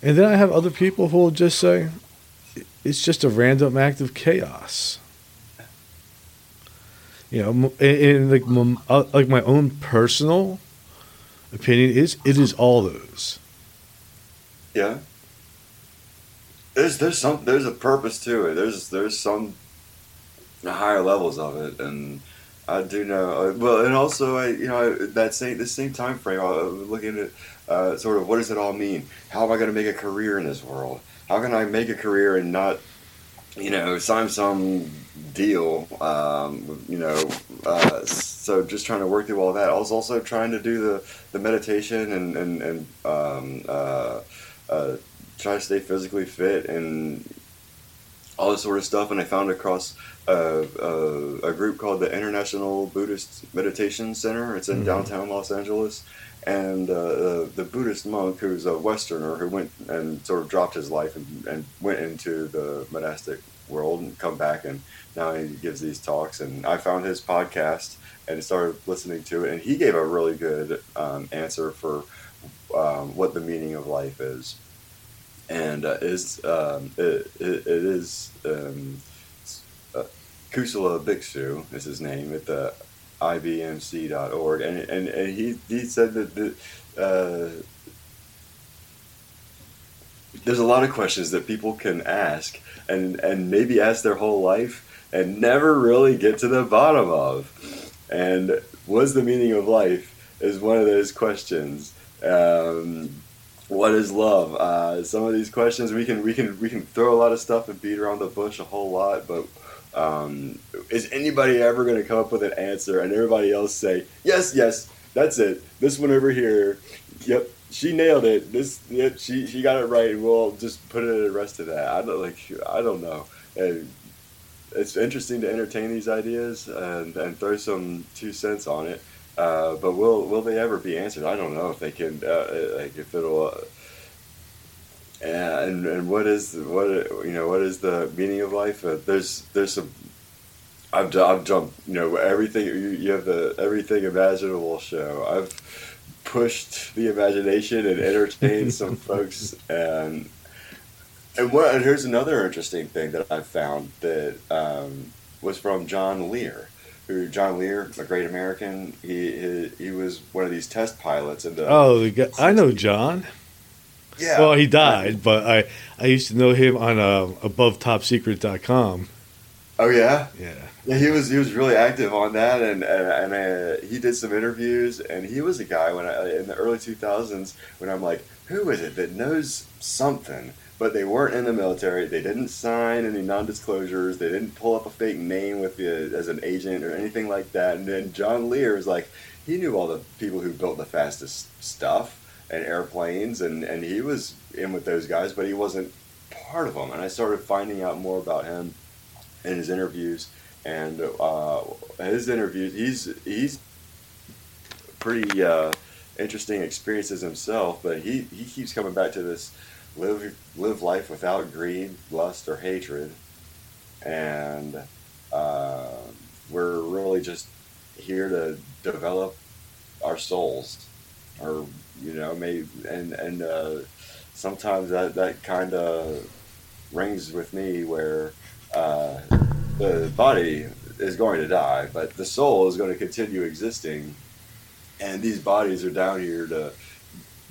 and then I have other people who will just say, it's just a random act of chaos. You know, in like uh, like my own personal opinion is it is all those. Yeah. There's there's some there's a purpose to it. There's there's some higher levels of it, and I do know. Uh, well, and also, I you know that same the same time frame. I was looking at uh, sort of what does it all mean? How am I going to make a career in this world? How can I make a career and not, you know, sign some deal? Um, you know, uh, so just trying to work through all that. I was also trying to do the the meditation and and and um, uh, uh, try to stay physically fit and all this sort of stuff. And I found across a, a, a group called the International Buddhist Meditation Center. It's in Mhm. downtown Los Angeles. And uh, the, the Buddhist monk, who's a Westerner, who went and sort of dropped his life and, and went into the monastic world and come back, and now he gives these talks. And I found his podcast and started listening to it, and he gave a really good um, answer for um, what the meaning of life is and uh, is um, it, it, it is um, uh, Kusala Bhikshu is his name at the ibmc.org and, and, and he, he said that the, uh, there's a lot of questions that people can ask and, and maybe ask their whole life and never really get to the bottom of. And what's the meaning of life is one of those questions. Um, what is love? Uh, some of these questions we can we can we can throw a lot of stuff and beat around the bush a whole lot, but um, is anybody ever going to come up with an answer and everybody else say yes, yes, that's it. This one over here, yep, she nailed it. This, yep, she she got it right. We'll just put it at the rest of that. I don't like I don't know. And it's interesting to entertain these ideas and, and throw some two cents on it. Uh, but will will they ever be answered? I don't know if they can. Uh, like if it'll. Uh, and and what is what you know what is the meaning of life? Uh, there's there's some. I've I've jumped you know everything you, you have the everything imaginable show. I've pushed the imagination and entertained some folks and and what and here's another interesting thing that I found that um, was from John Lear who John Lear, a great American, he he, he was one of these test pilots in the Oh, I know John. Yeah. Well, he died, but I I used to know him on uh, AboveTopSecret.com. Oh yeah, Yeah. yeah. He was he was really active on that, and and, and uh, he did some interviews, and he was a guy when I in the early two thousands when I'm like, who is it that knows something? But they weren't in the military. They didn't sign any non-disclosures. They didn't pull up a fake name with the as an agent or anything like that. And then John Lear was like, he knew all the people who built the fastest stuff and airplanes, and and he was in with those guys, but he wasn't part of them. And I started finding out more about him in his interviews, and uh, his interviews, he's he's pretty uh, interesting experiences himself, but he, he keeps coming back to this live live life without greed, lust, or hatred, and uh, we're really just here to develop our souls, or you know, maybe and and uh, sometimes that that kind of rings with me where uh, the body is going to die, but the soul is going to continue existing, and these bodies are down here to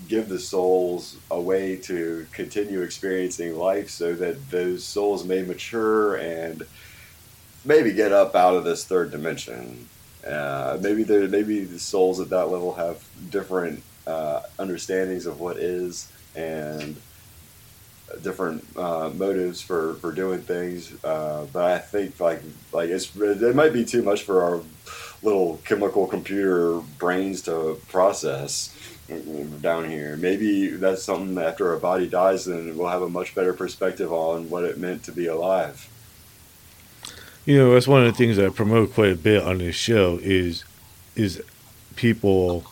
give the souls a way to continue experiencing life so that those souls may mature and maybe get up out of this third dimension. Uh, maybe maybe the souls at that level have different uh, understandings of what is and different uh, motives for, for doing things. Uh, but I think like like it's it might be too much for our little chemical computer brains to process down here. Maybe that's something that after our body dies, then we'll have a much better perspective on what it meant to be alive. You know, that's one of the things I promote quite a bit on this show is is people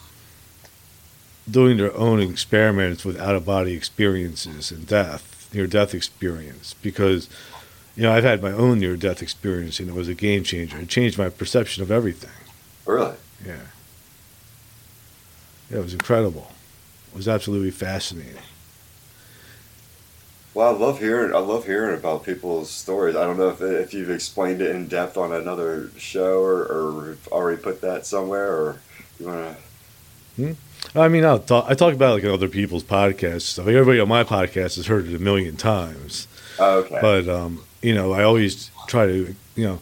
doing their own experiments with out of body experiences and death, near death experience. Because, you know, I've had my own near death experience and it was a game changer. It changed my perception of everything. Really? Yeah. Yeah, it was incredible. It was absolutely fascinating. Well, I love hearing. I love hearing about people's stories. I don't know if if you've explained it in depth on another show or, or already put that somewhere, or you want to. Hmm? I mean, I'll talk, I talk about it like in other people's podcasts. So everybody on my podcast has heard it a million times. Oh, okay. But um, you know, I always try to, you know,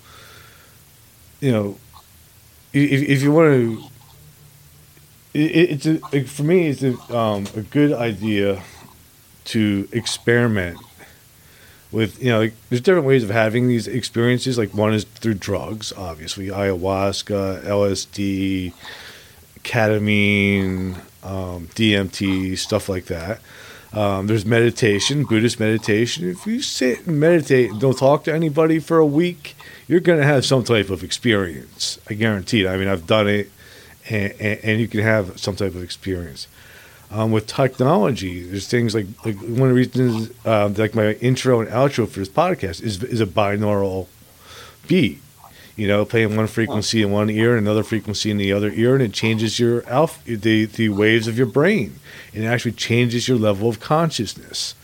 you know, if, if you want to, it, it's a, like, for me, it's a, um, a good idea to experiment with you know like, there's different ways of having these experiences like one is through drugs obviously ayahuasca lsd ketamine um, dmt stuff like that. Um, there's meditation buddhist meditation. If you sit and meditate and don't talk to anybody for a week you're going to have some type of experience. I guarantee it. I mean i've done it and, and, and you can have some type of experience. Um, with technology, there's things like, like one of the reasons, uh, like my intro and outro for this podcast is is a binaural beat. You know, playing one frequency in one ear and another frequency in the other ear, and it changes your alpha, the the waves of your brain, and it actually changes your level of consciousness.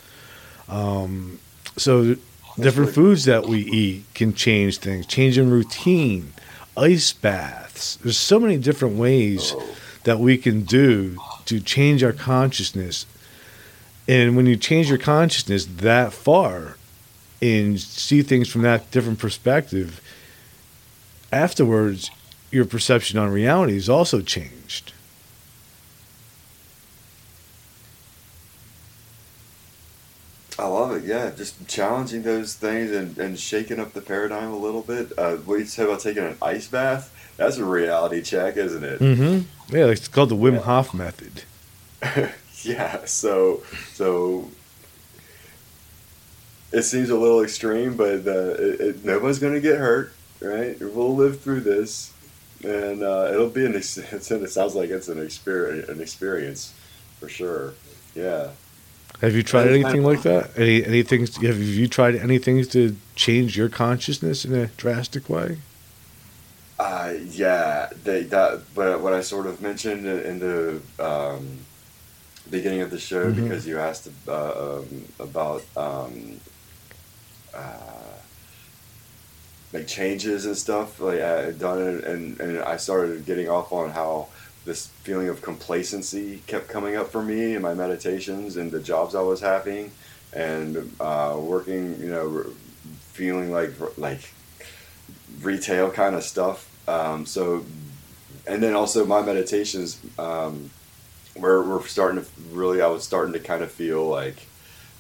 Um, so, different foods that we eat can change things, changing routine, ice baths. There's so many different ways that we can do to change our consciousness. And when you change your consciousness that far and see things from that different perspective, afterwards, your perception on reality is also changed. I love it. Yeah, just challenging those things and, and shaking up the paradigm a little bit. Uh, what you said about taking an ice bath? That's a reality check, isn't it? Mm-hmm. Yeah, it's called the Wim Hof method. yeah. So so it seems a little extreme, but uh, it, it, nobody's going to get hurt, right? We'll live through this, and uh, it'll be an. Ex- it sounds like it's an experience, an experience, for sure. Yeah. Have you tried anything like that? Any anything? Have you tried anything to change your consciousness in a drastic way? Uh, yeah, they, that. But what I sort of mentioned in the um, beginning of the show, Mhm. because you asked uh, um, about um, uh, like changes and stuff, like I done it, and and I started getting off on how this feeling of complacency kept coming up for me in my meditations and the jobs I was having, and uh, working, you know, feeling like like retail kind of stuff. Um, so, and then also my meditations, um, where we're starting to really, I was starting to kind of feel like,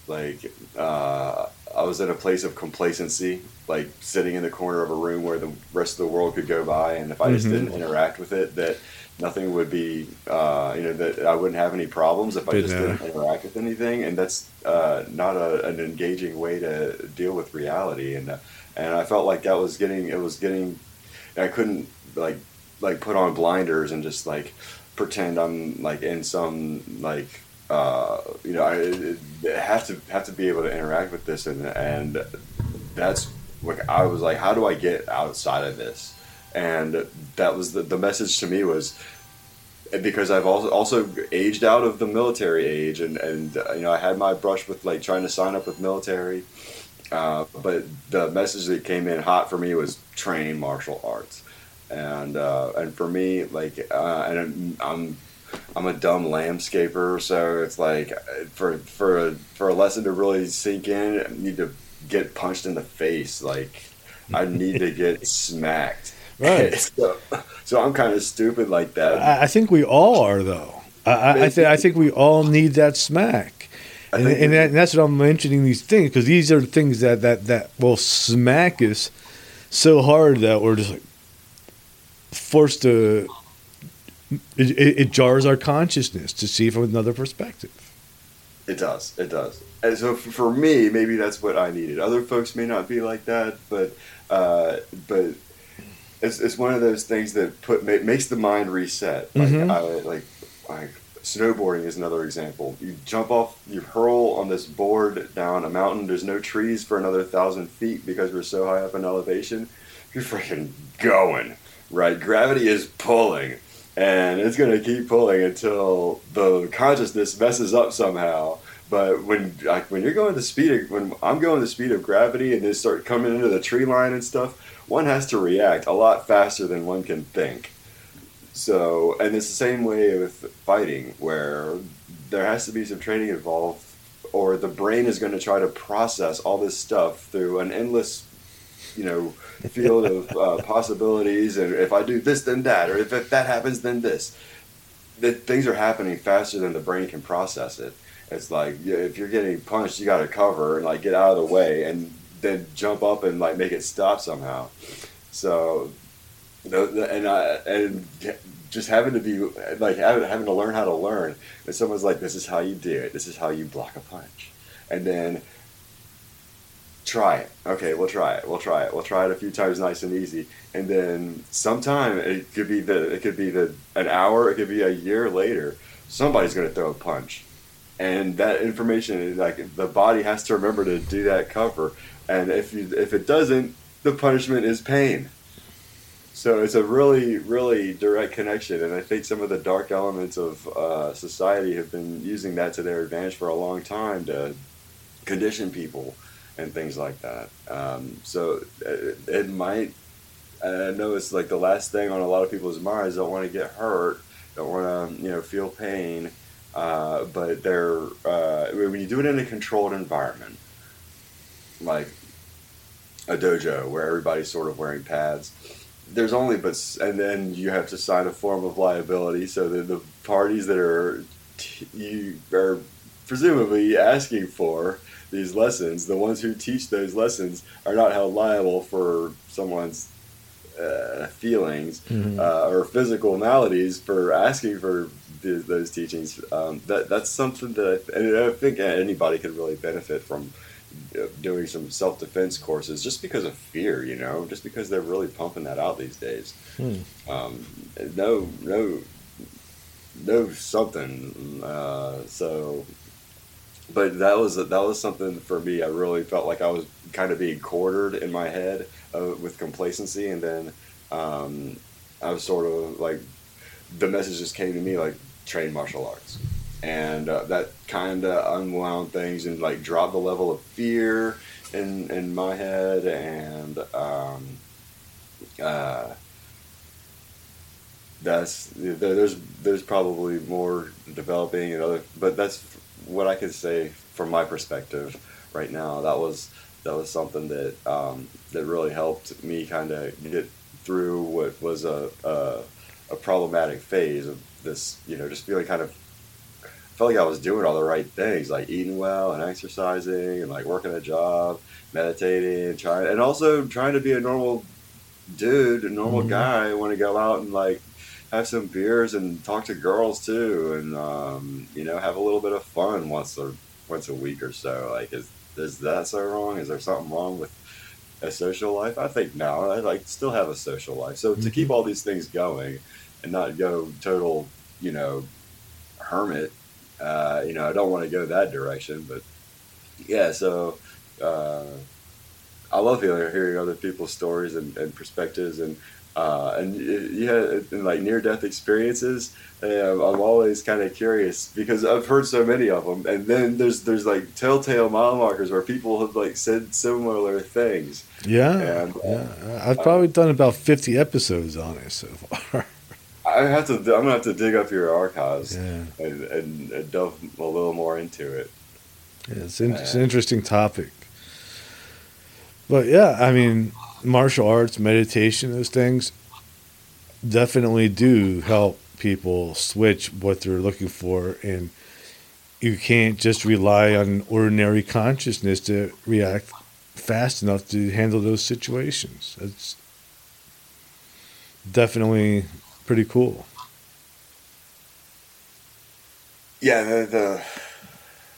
like uh, I was in a place of complacency, like sitting in the corner of a room where the rest of the world could go by, and if I just Mhm. didn't interact with it, that nothing would be, uh, you know, that I wouldn't have any problems if I just didn't interact with anything, and that's uh, not a, an engaging way to deal with reality, and uh, and I felt like that was getting, it was getting, I couldn't like like put on blinders and just like pretend I'm like in some like uh, you know I it have to have to be able to interact with this and and that's like I was like how do I get outside of this? And that was the, the message to me was because I've also also aged out of the military age and and uh, you know I had my brush with like trying to sign up with military uh, but the message that came in hot for me was train martial arts. And uh, and for me like uh, and I'm I'm a dumb landscaper so it's like for for a, for a lesson to really sink in need to get punched in the face like I need to get smacked Right. so, so I'm kind of stupid like that I, I think we all are, though. I, I, I, th- I think we all need that smack. And, and, that, and that's what I'm mentioning these things because these are the things that, that, that will smack us so hard that we're just like forced to. It, it, it jars our consciousness to see from another perspective. It does. It does. And so for me, maybe that's what I needed. Other folks may not be like that, but uh, but it's, it's one of those things that put makes the mind reset. Like Mhm. I, like like snowboarding is another example. You jump off, you hurl on this board down a mountain. There's no trees for another thousand feet because we're so high up in elevation. You're freaking going right. Gravity is pulling and it's going to keep pulling until the consciousness messes up somehow. But when like when you're going the speed of when I'm going the speed of gravity and they start coming into the tree line and stuff, one has to react a lot faster than one can think. So, and it's the same way with fighting, where there has to be some training involved, or the brain is going to try to process all this stuff through an endless you know field of uh, possibilities, and if I do this, then that, or if, if that happens, then this. That things are happening faster than the brain can process it. It's like if you're getting punched, you got to cover and like get out of the way, and then jump up and like make it stop somehow. So, and I and just having to be like having, to learn how to learn. And someone's like, "This is how you do it. This is how you block a punch," and then try it. Okay, we'll try it. We'll try it. We'll try it a few times, nice and easy, and then sometime it could be the it could be the an hour. It could be a year later. Somebody's going to throw a punch, and that information is like the body has to remember to do that cover. And if you if it doesn't, the punishment is pain. So it's a really, really direct connection, and I think some of the dark elements of uh, society have been using that to their advantage for a long time to condition people and things like that. Um, so it, it might. I know it's like the last thing on a lot of people's minds. Don't want to get hurt. Don't want to you know feel pain. Uh, but they're uh, when you do it in a controlled environment, like a dojo where everybody's sort of wearing pads. There's only but and then you have to sign a form of liability so that the parties that are t- you are presumably asking for these lessons, the ones who teach those lessons are not held liable for someone's uh, feelings Mhm. uh, or physical maladies for asking for those teachings. Um, that that's something that I, and I think anybody could really benefit from uh, doing some self defense courses just because of fear. You know, just because they're really pumping that out these days. Hmm. Um, no, no, no something. Uh, so but that was that was something for me. I really felt like I was kind of being quartered in my head uh, with complacency, and then um, I was sort of like the message just came to me like train martial arts, and uh, that kind of unwound things and like dropped the level of fear in in my head, and um, uh, that's there's there's probably more developing and other, but that's what I could say from my perspective right now. That was that was something that um, that really helped me kind of get through what was a, a a problematic phase of this. You know, just feeling kind of felt like I was doing all the right things, like eating well and exercising and like working a job, meditating, and trying, and also trying to be a normal dude, a normal Mhm. guy. I want to go out and like have some beers and talk to girls too, and um, you know, have a little bit of fun once or once a week or so. Like, is is that so wrong? Is there something wrong with a social life? I think no. I like still have a social life. So to Mhm. keep all these things going and not go total, you know, hermit. Uh, you know, I don't want to go that direction, but yeah. So uh, I love hearing, hearing other people's stories and, and perspectives, and uh, and yeah, and like near death experiences. Um, I'm always kind of curious because I've heard so many of them, and then there's there's like telltale mile markers where people have like said similar things. Yeah, And, uh, yeah. I've probably done about fifty episodes on it so far. I have to. I'm gonna have to dig up your archives yeah, and, and, and delve a little more into it. Yeah, it's, in, it's an interesting topic. But yeah, I mean, martial arts, meditation, those things definitely do help people switch what they're looking for. And you can't just rely on ordinary consciousness to react fast enough to handle those situations. That's definitely pretty cool. Yeah, the, the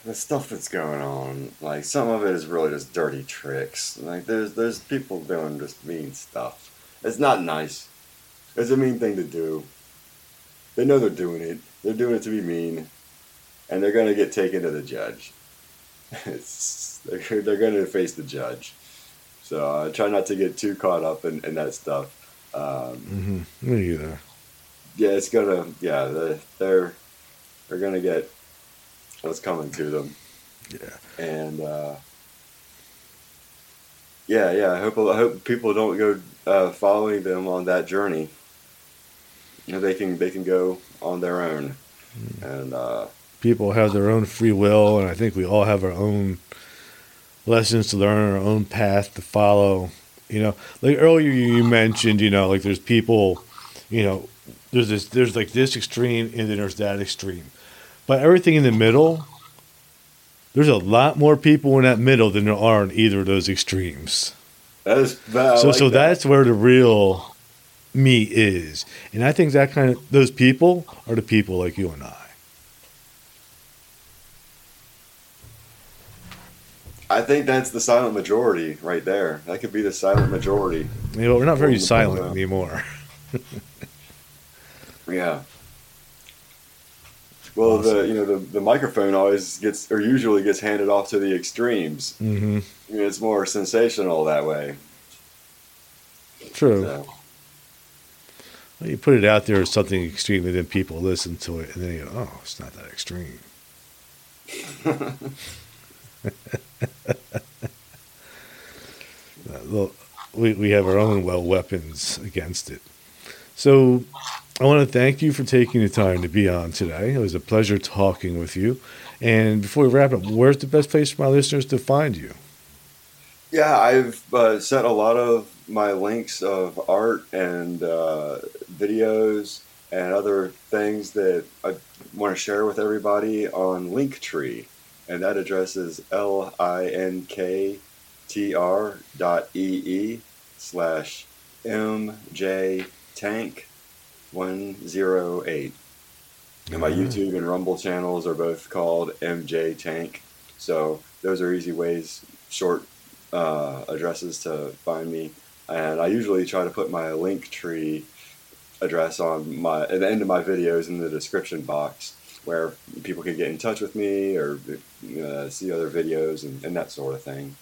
the stuff that's going on, like some of it is really just dirty tricks. Like there's there's people doing just mean stuff. It's not nice. It's a mean thing to do. They know they're doing it. They're doing it to be mean, and they're gonna get taken to the judge. It's they're, they're gonna face the judge. So I try not to get too caught up in, in that stuff. Um, hmm Me either. Yeah, it's gonna. Yeah, they're they're, they're gonna get what's coming to them, Yeah. and uh, yeah, yeah. I hope I hope people don't go uh, following them on that journey. You know, they can they can go on their own, and uh, people have their own free will, and I think we all have our own lessons to learn, our own path to follow. You know, like earlier you mentioned, you know, like there's people, you know, there's this, there's like this extreme, and then there's that extreme. But everything in the middle, there's a lot more people in that middle than there are in either of those extremes. That is that, so like so that. that's where the real me is, and I think that kind of those people are the people like you and I. I think that's the silent majority right there. That could be the silent majority. You know, we're not very silent anymore. Yeah. Well, the you know the, the microphone always gets or usually gets handed off to the extremes. hmm You know, it's more sensational that way. True. So, Well, you put it out there as something extreme, and then people listen to it, and then you go, "Oh, it's not that extreme." Uh, well, we we have our own well weapons against it. So, I want to thank you for taking the time to be on today. It was a pleasure talking with you. And before we wrap up, where's the best place for my listeners to find you? yeah, I've uh, a lot of my links of art and uh, videos and other things that I want to share with everybody on Linktree, and that address is l i n k t r dot e e slash m j tank one zero eight. And my YouTube and Rumble channels are both called MJ Tank. So those are easy ways, short uh, addresses to find me. And I usually try to put my Linktree address on my at the end of my videos in the description box where people can get in touch with me or uh, see other videos and, and that sort of thing.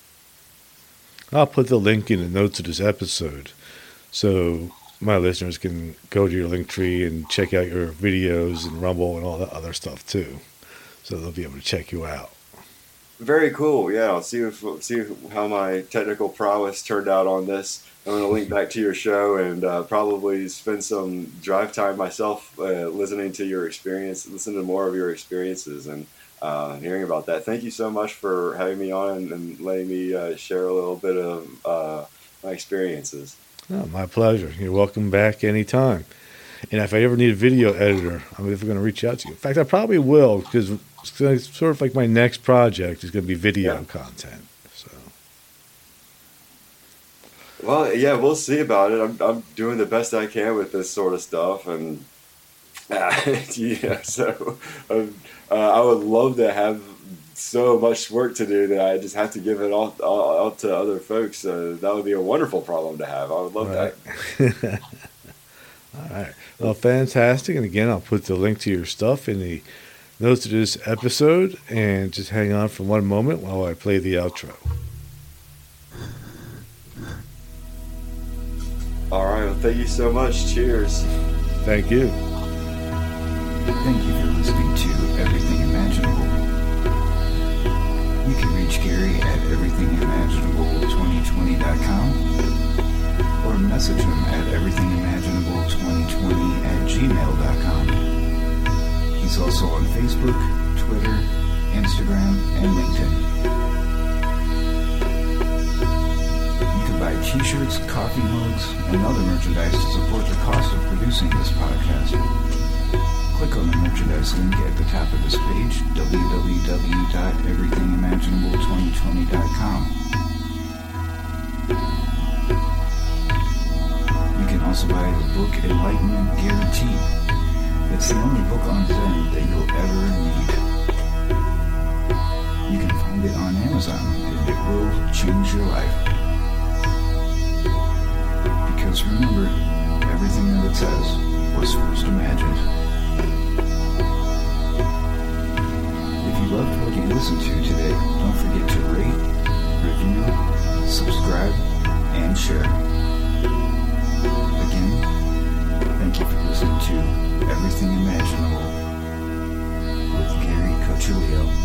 I'll put the link in the notes of this episode so my listeners can go to your Linktree and check out your videos and Rumble and all that other stuff too. So they'll be able to check you out. Very cool. Yeah, I'll see if see how my technical prowess turned out on this. I'm going to link back to your show and uh, probably spend some drive time myself uh, listening to your experience, listen to more of your experiences and uh, hearing about that. Thank you so much for having me on and, letting me uh, share a little bit of uh, my experiences. Oh, my pleasure. You're welcome back anytime. And if I ever need a video editor, I'm definitely going to reach out to you. In fact, I probably will because it's sort of like my next project is going to be video Yeah. content. So Well, yeah, we'll see about it. I'm, I'm doing the best I can with this sort of stuff, and uh, yeah, so um, uh, I would love to have so much work to do that I just have to give it all, all out to other folks. Uh, that would be a wonderful problem to have. I would love Right. that. All right. Well, fantastic. And again, I'll put the link to your stuff in the notes of this episode. And just hang on for one moment while I play the outro. All right, well, thank you so much. Cheers. Thank you. Thank you reach Gary at everythingimaginable2020.com or message him at everythingimaginable2020 at gmail.com. He's also on Facebook, Twitter, Instagram, and LinkedIn. You can buy t-shirts, coffee mugs, and other merchandise to support the cost of producing this podcast. Click on the merchandise link at the top of this page, www.everythingimaginable2020.com. You can also buy the book Enlightenment Guaranteed. It's the only book on Zen that you'll ever need. You can find it on Amazon and it will change your life. Because remember, everything that it says was first imagined. you loved what you listened to today, don't forget to rate, review, subscribe, and share. Again, thank you for listening to Everything Imaginable with Gary Cochilio.